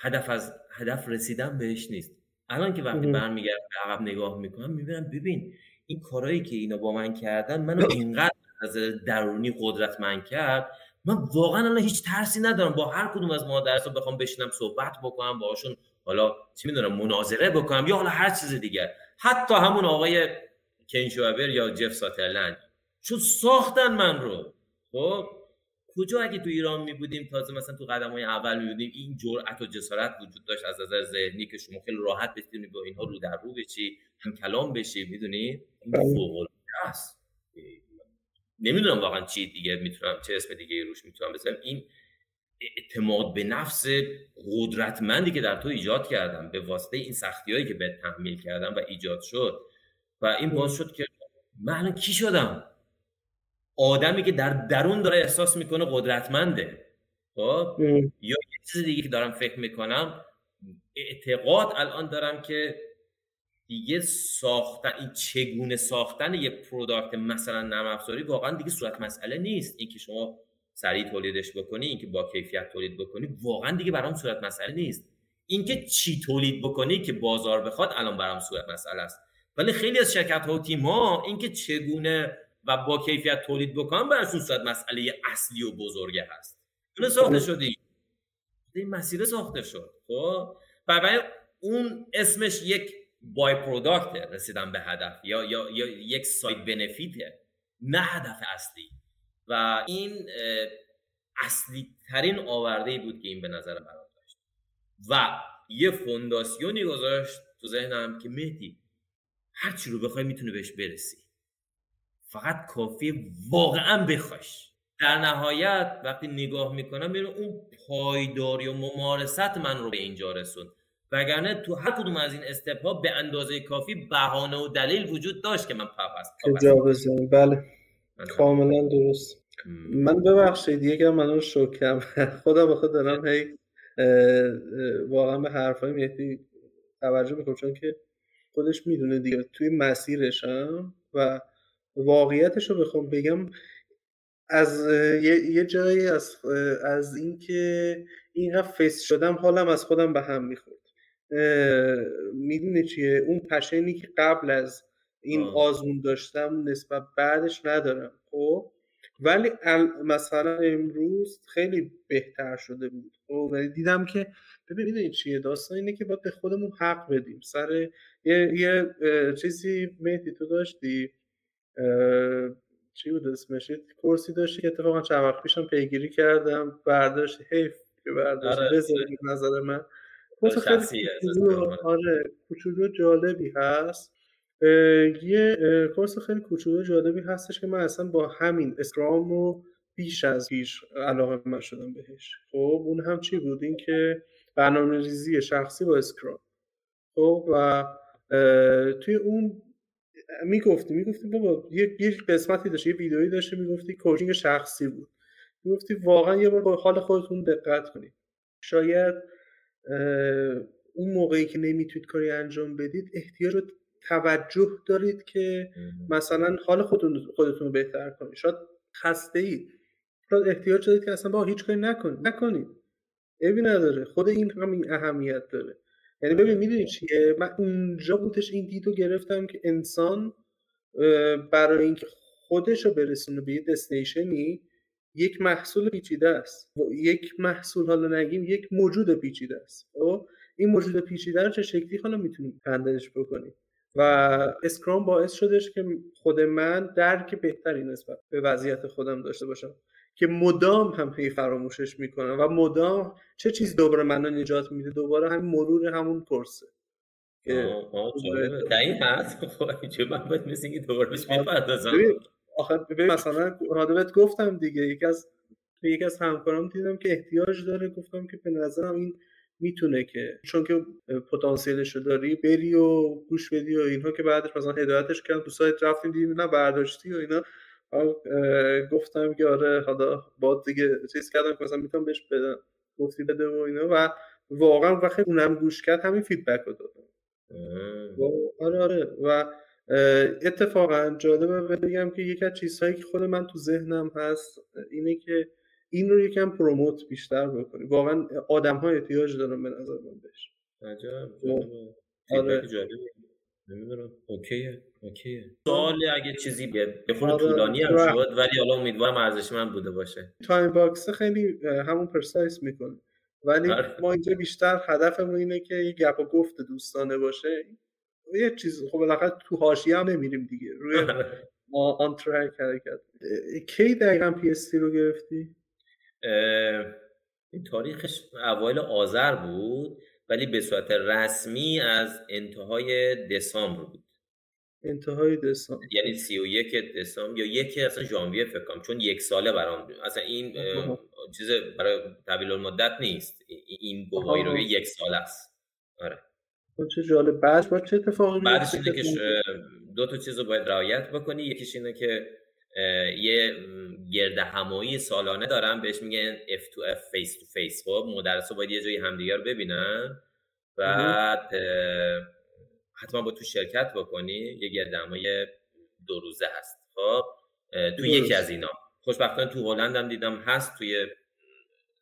هدف از هدف رسیدن بهش نیست. الان که وقتی برمیگردم به عقب نگاه می‌کنم می‌بینم ببین این کارهایی که اینا با من کردن منو اینقدر از درونی قدرتمند کرد من واقعا الان هیچ ترسی ندارم. با هر کدوم از مادرسا بخوام بشینم صحبت بکنم باهاشون حالا چی می‌دونم مناظره بکنم یا حالا هر چیز دیگر. حتی همون آقای کنشوابر یا جف ساترلند. چون ساختن من رو. خب؟ کجا اگه تو ایران می بودیم تازه مثلا تو قدم های اول می بودیم این جرأت و جسارت وجود داشت از نظر ذهنی که شما خیلی راحت بتونید با اینها رو در رو بشی هم کلام بشی می‌دونی؟ این بله. فوق العاده است نمی‌دونم واقعا چی دیگه می‌تونم چه اسم دیگه روش می‌تونم بذارم. این اعتماد به نفس قدرتمندی که در تو ایجاد کردم به واسطه این سختی هایی که به تحمیل کردم و ایجاد شد. و این باز شد که من کی شدم؟ آدمی که در درون داره احساس می‌کنه قدرتمنده. خب؟ یا یه چیز دیگه که دارم فکر می‌کنم اعتقاد الان دارم که دیگه ساختن این چگونه ساختن یه پروداکت مثلا نرم افزاری واقعا دیگه صورت مسئله نیست. اینکه شما سریع تولیدش بکنی اینکه با کیفیت تولید بکنی واقعا دیگه برام صورت مسئله نیست. اینکه چی تولید بکنی که بازار بخواد الان برام صورت مسئله است. ولی خیلی از شرکت ها و تیم ها اینکه چگونه و با کیفیت تولید بکنن براشون صورت مسئله اصلی و بزرگه هست. اون ساخته شدی؟ این مسیر ساخته شد. خب؟ برای اون اسمش یک بای پروداکت رسیدن به هدف یا, یا, یا یک سایت بنفیته نه هدف اصلی. و این اصلی ترین آورده بود که این به نظر من داشت. و یه فونداسیونی گذاشت تو ذهنم که مهدی هر رو بخوای می‌تونه بهش برسی. فقط کافی واقعا بخواش در نهایت وقتی نگاه می‌کنم می‌بینم اون پایداری و ممارست من رو به اینجا رسون وگرنه تو هر کدوم از این استپ ها به اندازه کافی بهانه و دلیل وجود داشت که من پاپ است بله. کاملا درست. من ببخشید یکم منو شوکم خدا بخواد دارم هی واقعا به حرفای مهدی توجه می‌کنم چون که خودش می‌دونه دیگه. توی مسیرشم و واقعیتش رو بخوام بگم از یه, جایی از از اینکه اینقدر فیس شدم حالم از خودم به هم می‌خورد. می‌دونه چیه؟ اون پشنی که قبل از این آزمون داشتم نسبت بعدش ندارم خب؟ ولی مثلا امروز خیلی بهتر شده بود خب؟ ولی دیدم که ببینید چیه؟ داستان اینه که باید به خودمون حق بدیم. سر یه, یه چیزی مهدی تو داشتی؟ چی بود اسمش؟ کورسی داشتی که اتفاقا چند وقت پیشم پیگیری کردم. برداشت حیف که برداشت. آره. نظر من. خیلی آره کوچولو جالبی هست. یه کورس خیلی کوچولو جالبی هستش که من اصلا با همین اسکرام رو بیش از پیش علاقه من شدم بهش. خب اون هم چی بود؟ این که برنامه ریزی شخصی با اسکرام. خب و توی اون می‌گفتی می‌گفتی بابا یه یه قسمتی داشت یه ویدئویی داشته می‌گفتی کوچینگ شخصی بود. می‌گفتی واقعا یه بار با حال خودتون دقت کنید شاید اون موقعی که نمی‌تونید کاری انجام بدید احتیاج توجه دارید که مثلا حال خودتون خودتون رو بهتر کنید. شاید خسته اید شاید احتیاج دارید که اصلا با هیچ کاری نکنید نکنید. عیبی نداره. خود این همین اهمیت داره. یعنی ببین می‌دونی چیه؟ من اونجا بودش این دیدو گرفتم که انسان برای اینکه خودش رو برسونه به یه دستیشنی یک محصول پیچیده است. یک محصول حالا نگیم یک موجود پیچیده است. خب؟ این موجود پیچیده رو چه شکلی حالا می‌تونیم تندش بکنیم؟ و اسکرام باعث شدش که خود من درک بهتری نسبت به وضعیت خودم داشته باشم که مدام هم هی فراموشش می‌کنم و مدام چه چیز دوباره منو نجات میده؟ دوباره همین مرور همون پرسه. در این هست؟ خب، چه من باید مثل اینکه دوباره بهش آخه ببین مثلا رادوت گفتم دیگه یکی از یکی از همکارام دیدم که احتیاج داره گفتم که به نظرم این می‌تونه که چون که پتانسیلش رو داری بری و گوش بدی و اینها که بعدش مثلا هدایتش کردم تو سایت رفتیم دیدیم نه برداشتی و اینا. گفتم که آره حالا با دیگه چیز کردم که مثلا می‌تونم بهش بدم گفتی بده و اینا. و واقعا وقتی اونم گوش کرد همین فیدبک رو دادم. آره آره. و اتفاقا جالبه بگم که یکی از چیزهایی که خود من تو ذهنم هست اینه که این رو یکم پروموت بیشتر بکنی. واقعا آدم ها احتیاج دارن به نظر من بهش. آره. نمی‌دونم. اوکیه اوکیه. سوال اگه چیزی به خود آره. طولانی هم شد ولی حالا امیدوارم ارزش من بوده باشه. time box خیلی همون precise می‌کنه. ولی آره. ما اینجا بیشتر هدفمون اینه که یه گپ و گفت دوستانه باشه. یه چیز خب بالاخره تو حاشیه هم نمیریم دیگه. روی آن track حرکت. کی دقیقا PST رو گرفتی؟ این تاریخش اوایل آذر بود ولی به صورت رسمی از انتهای دسامبر بود. انتهای دسامبر. یعنی 31 دسامبر یا یکی اصلا ژانویه فکر کنم چون یک ساله برام اصلا این چیز برای طویل المدت نیست. این گواهی رو یک ساله است. آره. چه جالب. بعد با چه اتفاقی بعدش اینه که دو تا چیز رو باید رعایت بکنی. یکیش اینه که یه گرد همایی سالانه دارن. بهش میگن F2F face to face. خب مدرس باید یه جایی همدیگر رو ببینن. بعد حتما باید تو شرکت بکنی. یه گرد همایی دو روزه هست. خب تو یکی از اینا. خوشبختانه تو هلند هم دیدم هست. توی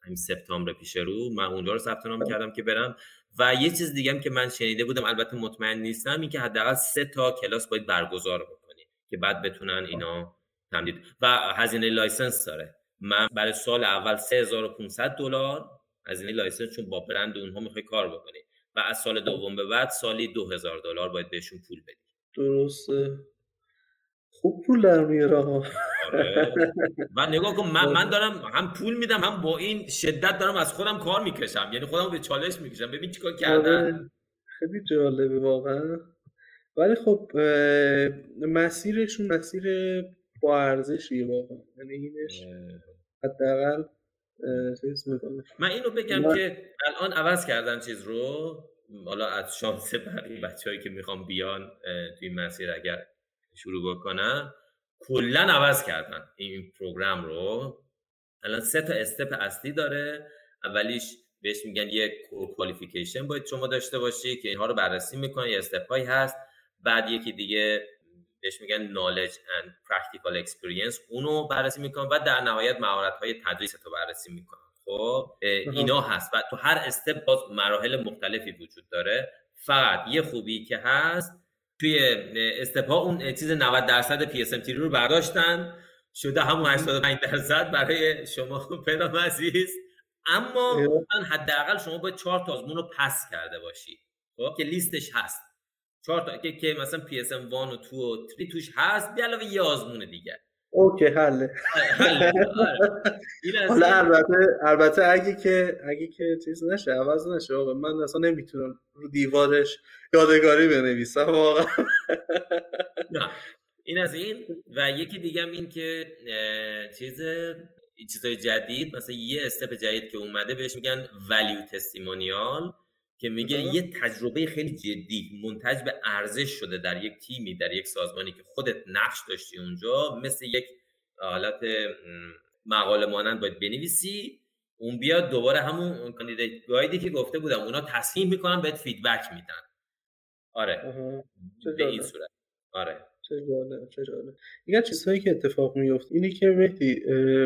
همین سپتامبر پیش رو. من اونجا رو ثبت نام کردم که برم. و یه چیز دیگه هم که من شنیده بودم البته مطمئن نیستم این که حداقل سه تا کلاس باید برگزار بکنی که بعد بتونن اینا تمدید. و هزینه license داره. من برای سال اول 3500 دلار هزینه license چون با برند اونها می‌خوای کار بکنی. و از سال دوم به بعد سالی دو هزار دلار باید بهشون پول بدی. درسته. خوب پول در میاره ها. آره. من نگاه کن من, من دارم هم پول میدم هم با این شدت دارم از خودم کار می‌کشم. یعنی خودم به چالش می‌کشم. ببین چیکار کردن آره. خیلی جالبه واقعا. ولی خب مسیرشون مسیر با ارزشیه واقعا. یعنی اینش حداقل چیز می‌کنه. من اینو بگم که الان عوض کردن چیز رو حالا از شانس بقیه بچه‌هایی که می‌خوام بیان توی مسیر اگر شروع بکنن کلا عوض کردن این پروگرام رو. الان سه تا استپ اصلی داره. اولیش بهش میگن یه کوالیفیکیشن باید شما داشته باشی که اینها رو بررسی می‌کنه یه استپ هست. بعد یکی دیگه بهش میگن knowledge and practical experience. اونو بررسی می‌کنن و در نهایت مهارت های تدریس تو بررسی می‌کنن خب؟ اینا هست و تو هر step باز مراحل مختلفی وجود داره. فقط یه خوبی که هست توی step اون چیز 90 درصد PSM رو برداشتن. شده همون 85 درصد برای شما پیدا عزیز. اما حداقل شما باید چهار تا آزمون رو pass کرده باشی. خب که لیستش هست. چهار تا که, که مثلا PSM 1 و 2 و 3 توش هست به علاوه یه آزمون دیگه. OK حله آره. حالا البته البته اگه که اگه که چیز نشه عوض نشه آقا. من اصلا نمی‌تونم رو دیوارش یادگاری بنویسم واقعا. این از این. و یکی دیگه هم این که چیز چیزای جدید مثلا یه step جدید که اومده بهش میگن value testimonial که میگه یه تجربه خیلی جدی منتج به ارزش شده در یک تیمی در یک سازمانی که خودت نقش داشتی اونجا مثل یک حالت مقاله مانند باید بنویسی اون بیاد دوباره همون candidate guide ی که گفته بودم اونا تصمیم می‌کنن بهت feedback میدن. آره. به این صورت. آره. چه جالب چه جالب. یه چیزهایی که اتفاق میفت اینی که مهدی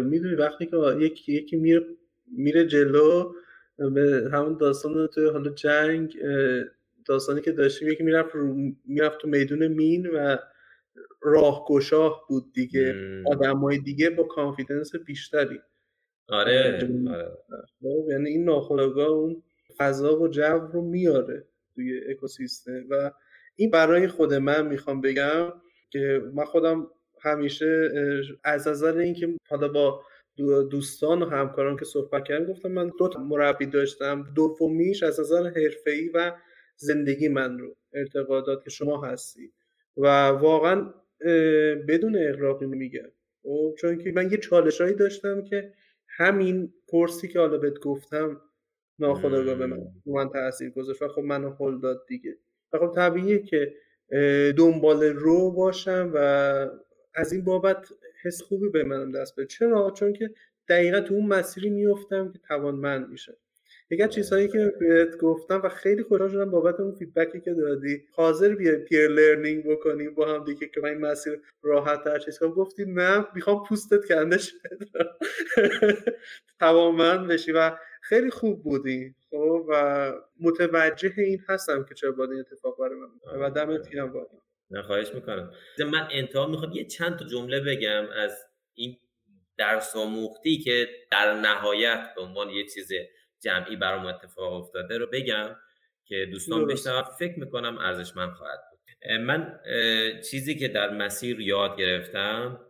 می‌دونی وقتی که یکی یکی میره میره جلو به همون داستان توی حالا جنگ داستانی که داشتیم یکی می‌رفت می‌رفت تو میدون مین و راهگشاه بود دیگه. آدمای دیگه با کانفیدنس بیشتری. آره, آره. خب، یعنی این ناخودآگاه اون فضا و جو رو میاره توی اکوسیستم و این برای خود من می‌خوام بگم که من خودم همیشه از نظر اینکه حالا با دوستان و همکاران که صحبت کردم گفتم من دو تا مربی داشتم. دومیش از نظر حرفه‌ای و زندگی من رو ارتقادات که شما هستی. و واقعا بدون اغراق میگم. خب، چون که من یه چالشهایی داشتم که همین کورسی که حالا بهت گفتم ناخداگاه به من من تاثیر گذاشت و خب منو هل داد دیگه. و خب طبیعیه که دنبال رو باشم و از این بابت حس خوبی به منم دست بده. چرا؟ چون که دقیقا تو اون مسیری میفتم که توانمند میشه یکی از چیزهایی که بهت گفتم و خیلی خوشحال شدم بابت اون feedback ی که دادی. حاضر بیا peer learning بکنیم با هم دیگه که من این مسیر راحت تر چیز کنم گفتی نه می‌خوام پوستت کنده شد توانمند بشی و خیلی خوب بودی. خب؟ و متوجه این هستم که چرا باید این اتفاق برای من و دمت گرم نه خواهش می‌کنم. من انتها می‌خوام یه چند تا جمله بگم از این درس آموختی که در نهایت به عنوان یه چیز جمعی برام اتفاق افتاده رو بگم که دوستان بشنون فکر می‌کنم ارزشمند خواهد بود. من چیزی که در مسیر یاد گرفتم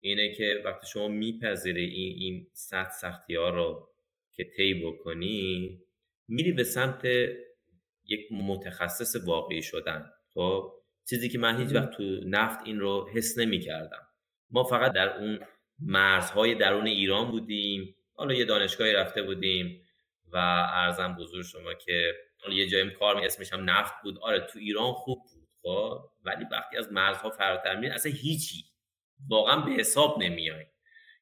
اینه که وقتی شما میپذیری این این سخت سختی ها رو که طی بکنی میری به سمت یک متخصص واقعی شدن. خب؟ چیزی که من هیچ وقت تو نفت این رو حس نمی کردم ما فقط در اون مرزهای درون ایران بودیم حالا یه دانشگاهی رفته بودیم و ارزم بزرگ شما که یه جایم کار می اسمش هم نفت بود. آره تو ایران خوب بود خب. ولی وقتی از مرزها فراتر میره اصلا هیچی. واقعا به حساب نمیای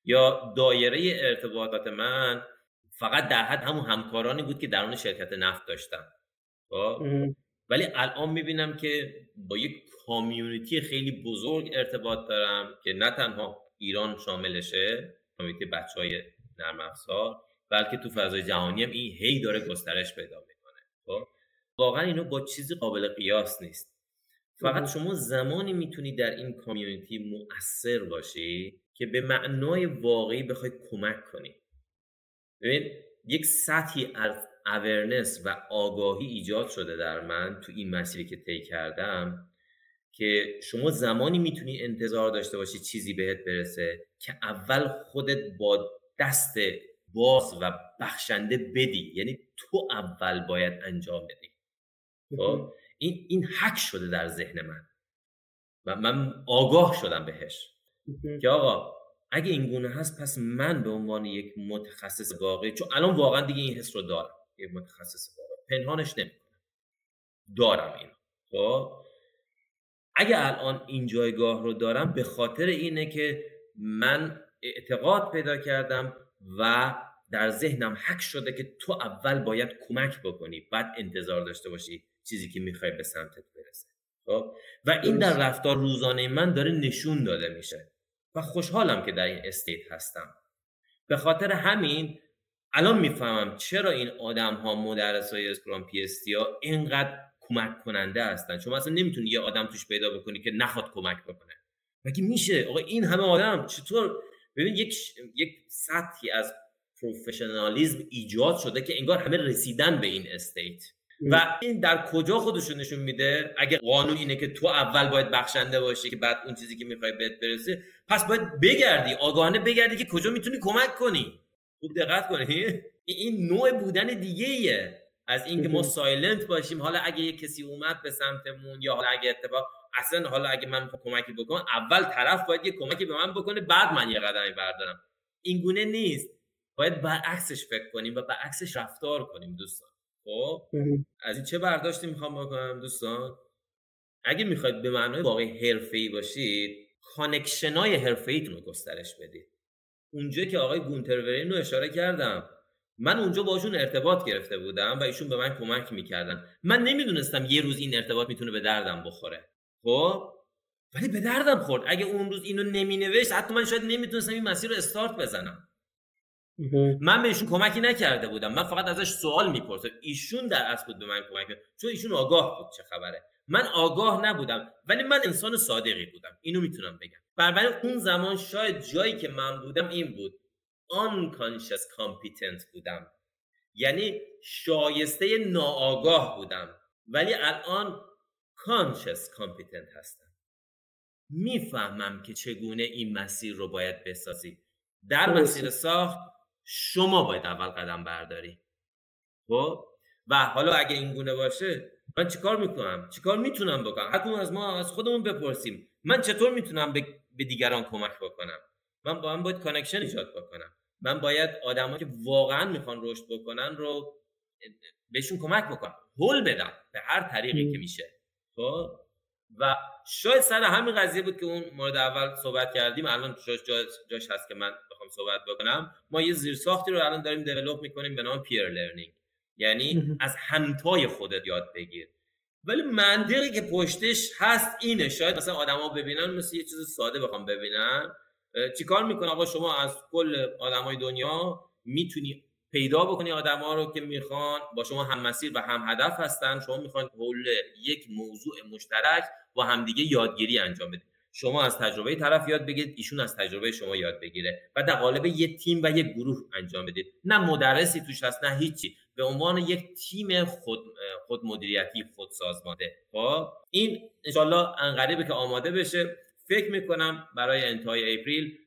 یا دایره ارتباطات من فقط در حد همون همکارانی بود که درون شرکت نفت داشتم. خب. ولی الان می‌بینم که با یک کامیونیتی خیلی بزرگ ارتباط دارم که نه تنها ایران شاملشه کامیونیتی بچه های نرم افزار بلکه تو فضای جهانی هم این هی داره گسترش پیدا می‌کنه. خب؟ واقعا اینو با چیزی قابل قیاس نیست. فقط شما زمانی می‌تونی در این کامیونیتی مؤثر باشی که به معنای واقعی بخوای کمک کنی. ببین یک سطحی از اورنس و آگاهی ایجاد شده در من تو این مسیری که طی کردم که شما زمانی می‌تونی انتظار داشته باشی چیزی بهت برسه که اول خودت با دست باز و بخشنده بدی. یعنی تو اول باید انجام بدی. خب؟ این این حک شده در ذهن من. و من آگاه شدم بهش. که آقا اگه این گونه هست پس من به عنوان یک متخصص واقعی چون الان واقعا دیگه این حس رو دارم. یک متخصص واقعی پنهانش نمی‌کنم دارم این خب؟ اگه الان این جایگاه رو دارم به خاطر اینه که من اعتقاد پیدا کردم و در ذهنم حک شده که تو اول باید کمک بکنی بعد انتظار داشته باشی چیزی که می‌خوای به سمتت برسه. خب؟ و این در رفتار روزانه من داره نشون داده میشه. و خوشحالم که در این state هستم. به خاطر همین الان می‌فهمم چرا این آدم ها مدرس های Scrum پی ها اینقدر کمک کننده هستن. شما اصلا نمی‌تونی یه آدم توش پیدا بکنی که نخواد کمک بکنه. مگه میشه؟ آقا این همه آدم چطور؟ ببین یک یک سطحی از professionalism ایجاد شده که انگار همه رسیدن به این state. و این در کجا خودشون نشون میده؟ اگه قانون اینه که تو اول باید بخشنده باشی که بعد اون چیزی که می‌خوای بهت برسه پس باید بگردی آگاهانه بگردی که کجا می‌تونی کمک کنی. خوب دقت کنی این نوع بودن دیگه ایه. از اینکه ما سایلنت باشیم. حالا اگه یه کسی اومد به سمتمون یا حالا اگه اتفاق اصلا حالا اگه من کمکی بکنم اول طرف باید یه کمکی به من بکنه بعد من یه قدمی بردارم. این گونه نیست. باید برعکسش فکر کنیم و برعکسش رفتار کنیم دوستان. خب؟ از این چه برداشتی می‌خوام بکنم دوستان؟ اگه می‌خواید به معنای واقعی حرفه‌ای باشید connection های حرفه‌ایتون رو گسترش بدید. اونجا که آقای گونتر رو اشاره کردم. من اونجا باشون ارتباط گرفته بودم و ایشون به من کمک می‌کردن. من نمی‌دونستم یه روز این ارتباط می‌تونه به دردم بخوره. خب؟ ولی به دردم خورد. اگه اون روز اینو نمینوشت حتی من شاید نمی‌تونستم این مسیر رو استارت بزنم. من به ایشون کمکی نکرده بودم. من فقط ازش سوال می‌پرسم ایشون در اصل بود به من کمک کرد. چون ایشون آگاه بود چه خبره. من آگاه نبودم ولی من انسان صادقی بودم. اینو می‌تونم بگم. بنابراین اون زمان شاید جایی که من بودم این بود. Unconscious competent بودم. یعنی شایسته ناآگاه بودم. ولی الان conscious competent هستم. می‌فهمم که چگونه این مسیر رو باید بسازی در مسیر ساخت شما باید اول قدم برداری. خب؟ و حالا اگه این گونه باشه من چیکار می‌کنم؟ چیکار می‌تونم بکنم؟ هر از ما از خودمون بپرسیم. من چطور می‌تونم به دیگران کمک بکنم؟ من با هم باید connection ایجاد بکنم. من باید آدمایی که واقعا می‌خوان رشد بکنن رو بهشون کمک بکنم. هول بدم به هر طریقی که میشه. خب؟ و شاید سر همین قضیه بود که اون مورد اول صحبت کردیم. الان جاش, جاش هست که من بخوام صحبت بکنم. ما یه زیرساختی رو الان داریم دیولپ می‌کنیم به نام پیر لرنینگ یعنی از همتای خودت یاد بگیر. ولی منطقی که پشتش هست اینه. شاید مثلا آدما ببینن مثل یه چیز ساده بخوام ببینن چیکار می‌کنه؟ آقا شما از کل آدمای دنیا می‌تونی پیدا بکنی آدما رو که می‌خوان. با شما هم مسیر و هم هدف هستن. شما می‌خوان حول یک موضوع مشترک با همدیگه یادگیری انجام بدید. شما از تجربه طرف یاد بگیرید ایشون از تجربه شما یاد بگیره و در قالب یک تیم و یک گروه انجام بدید. نه مدرسی توش هست نه هیچی. به عنوان یک تیم خود خود مدیریتی خود سازمانده. خب؟ این انشالله انقریبه که آماده بشه. فکر می‌کنم برای انتهای اپریل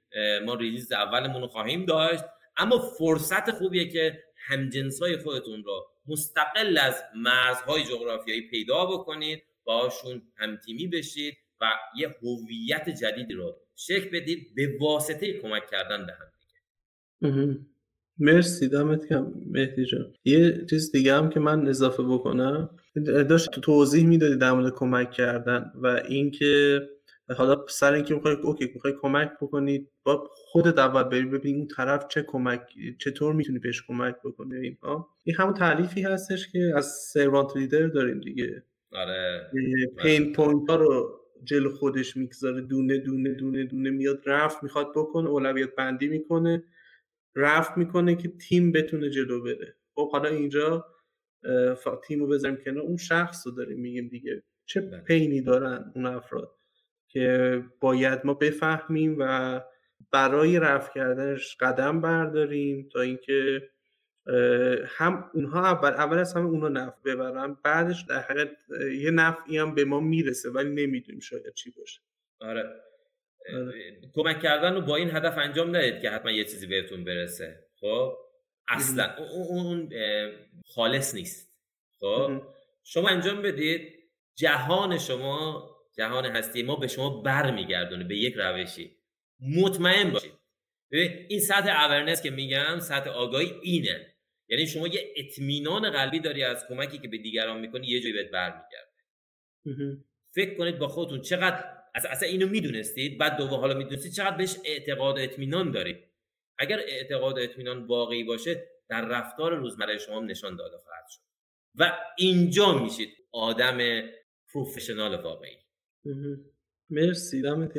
ما ریلیز اولمون رو خواهیم داشت. اما فرصت خوبیه که همجنسای خودتون رو مستقل از مرزهای جغرافیایی پیدا بکنید باشون همتیمی بشید. و یه هویت جدیدی رو شکل بدید به واسطه کمک کردن به هم دیگه. مرسی دمت کم مهدی جان. یه چیز دیگه هم که من اضافه بکنم. داشت توضیح می‌دادی در مورد کمک کردن و اینکه حالا سر اینکه می‌خوای اوکی می‌خوای کمک بکنید با خودت اول بری ببین اون طرف چه کمک چطور می‌تونی بهش کمک بکنی اینها. این همون تعریفی هستش که از servant leader داریم دیگه. آره. pain point ها رو جلو خودش می‌گذاره دونه دونه دونه دونه میاد رفع می‌خواد بکنه اولویت بندی می‌کنه رفع می‌کنه که تیم بتونه جلو بره خب حالا اینجا تیم رو بذاریم کنار اون شخص رو داریم میگیم دیگه چه بله. pain ی دارن اون افراد که باید ما بفهمیم و برای رفع کردنش قدم برداریم تا اینکه هم اونها اول اول از همه اونها نفع ببرن بعدش در حقیقت یه نفعی هم به ما می‌رسه ولی نمی‌دونیم شاید چی باشه. آره. کمک کردن رو با این هدف انجام ندید که حتما یه چیزی بهتون برسه. خب؟ اصلا. اون خالص نیست. خب؟ شما انجام بدید جهان شما جهان هستی ما به شما برمیگردونه به یک روشی. مطمئن باشید. ببین این سطح اورنس که میگم سطح آگاهی اینه. یعنی شما یه اطمینان قلبی داری از کمکی که به دیگران می‌کنی یه جایی بهت برمیگرده. فکر کنید با خودتون چقدر اصلا, اصلا اینو می‌دونستید؟ بعد دوم حالا می‌دونستید چقدر بهش اعتقاد و اطمینان دارید اگر اعتقاد و اطمینان واقعی باشه در رفتار روزمره شما نشان داده خواهد شد. و اینجا میشید آدم پروفشنال واقعی. مرسی دمت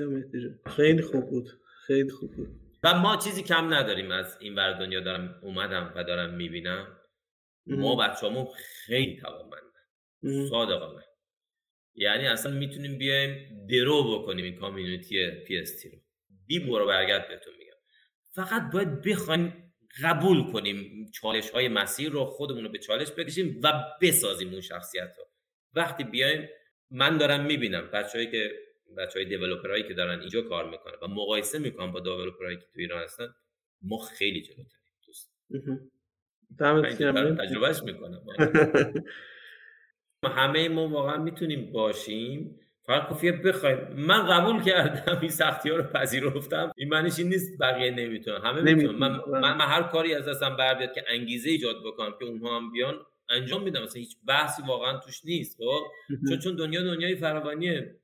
خیلی خوب بود. خیلی خوب بود. و ما چیزی کم نداریم از این ور دنیا دارم اومدم و دارم می‌بینم. ما بچه خیلی توانمندن. صادقانه. یعنی اصلا می‌تونیم بیایم درو بکنیم این community PST رو. بی برو برگرد بهتون میگم. فقط باید بخوایم قبول کنیم چالش های مسیر رو خودمون رو به چالش بکشیم و بسازیم اون شخصیت رو. وقتی بیایم من دارم می‌بینم بچههایی که بچه های دیولوپرهایی که دارن اینجا کار می‌کنن و مقایسه می‌کنن با دیولوپرهایی که تو ایران هستن ما خیلی جلوتریم دوست. تجربهش می‌کنم. همه ما واقعا می‌تونیم باشیم. فقط کافیه بخوایم. من قبول کردم این سختی ها رو پذیرفتم. این معنیش این نیست بقیه نمی‌تونن. همه می‌تونن. من, من, هر کاری از دستم بر بیاد که انگیزه ایجاد بکنم که اونها هم بیان انجام میدم مثلا هیچ بحثی واقعا توش نیست خب؟ چون چون دنیا دنیای فراوانیه.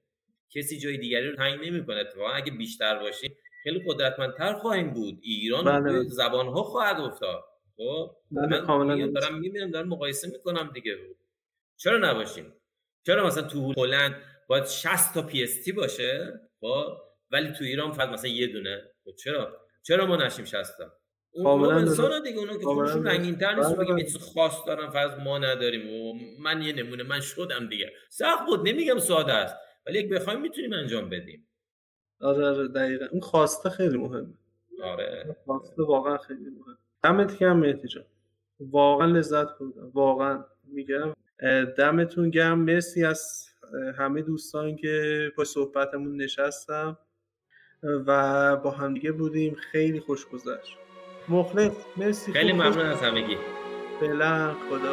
کسی جای دیگری رو تنگ نمی‌کنه. اتفاقا اگه بیشتر باشیم خیلی قدرتمندتر خواهیم بود. ایران بله. زبان ها خواهد افتاد. خب؟ بله، من دارم می‌بینم دارم مقایسه می‌کنم دیگه. چرا نباشیم؟ چرا مثلا تو هلند باید 60 تا پی اس تی باشه؟ خب؟ ولی تو ایران فقط مثلا یه دونه. خب چرا؟ چرا ما نشیم 60 تا؟ اون انسان دیگه اونا که خودشون رنگین تر نیست. بگیم یه خاص دارن فقط ما نداریم و من یه نمونه من شدم دیگه. سخت بود نمیگم ساده است. ولی یک بخوایم می‌تونیم انجام بدیم. آره آره دقیقا. اون خواسته خیلی مهمه. آره. خواسته واقعا خیلی مهمه. دمت گرم مهدی واقعا لذت بردم. واقعا. میگم دمتون گرم. مرسی از همه دوستان که با صحبتمون نشستم. و با همدیگه بودیم. خیلی خوش گذشت. مخلص. مرسی. خیلی ممنون از همگی. فعلا خدا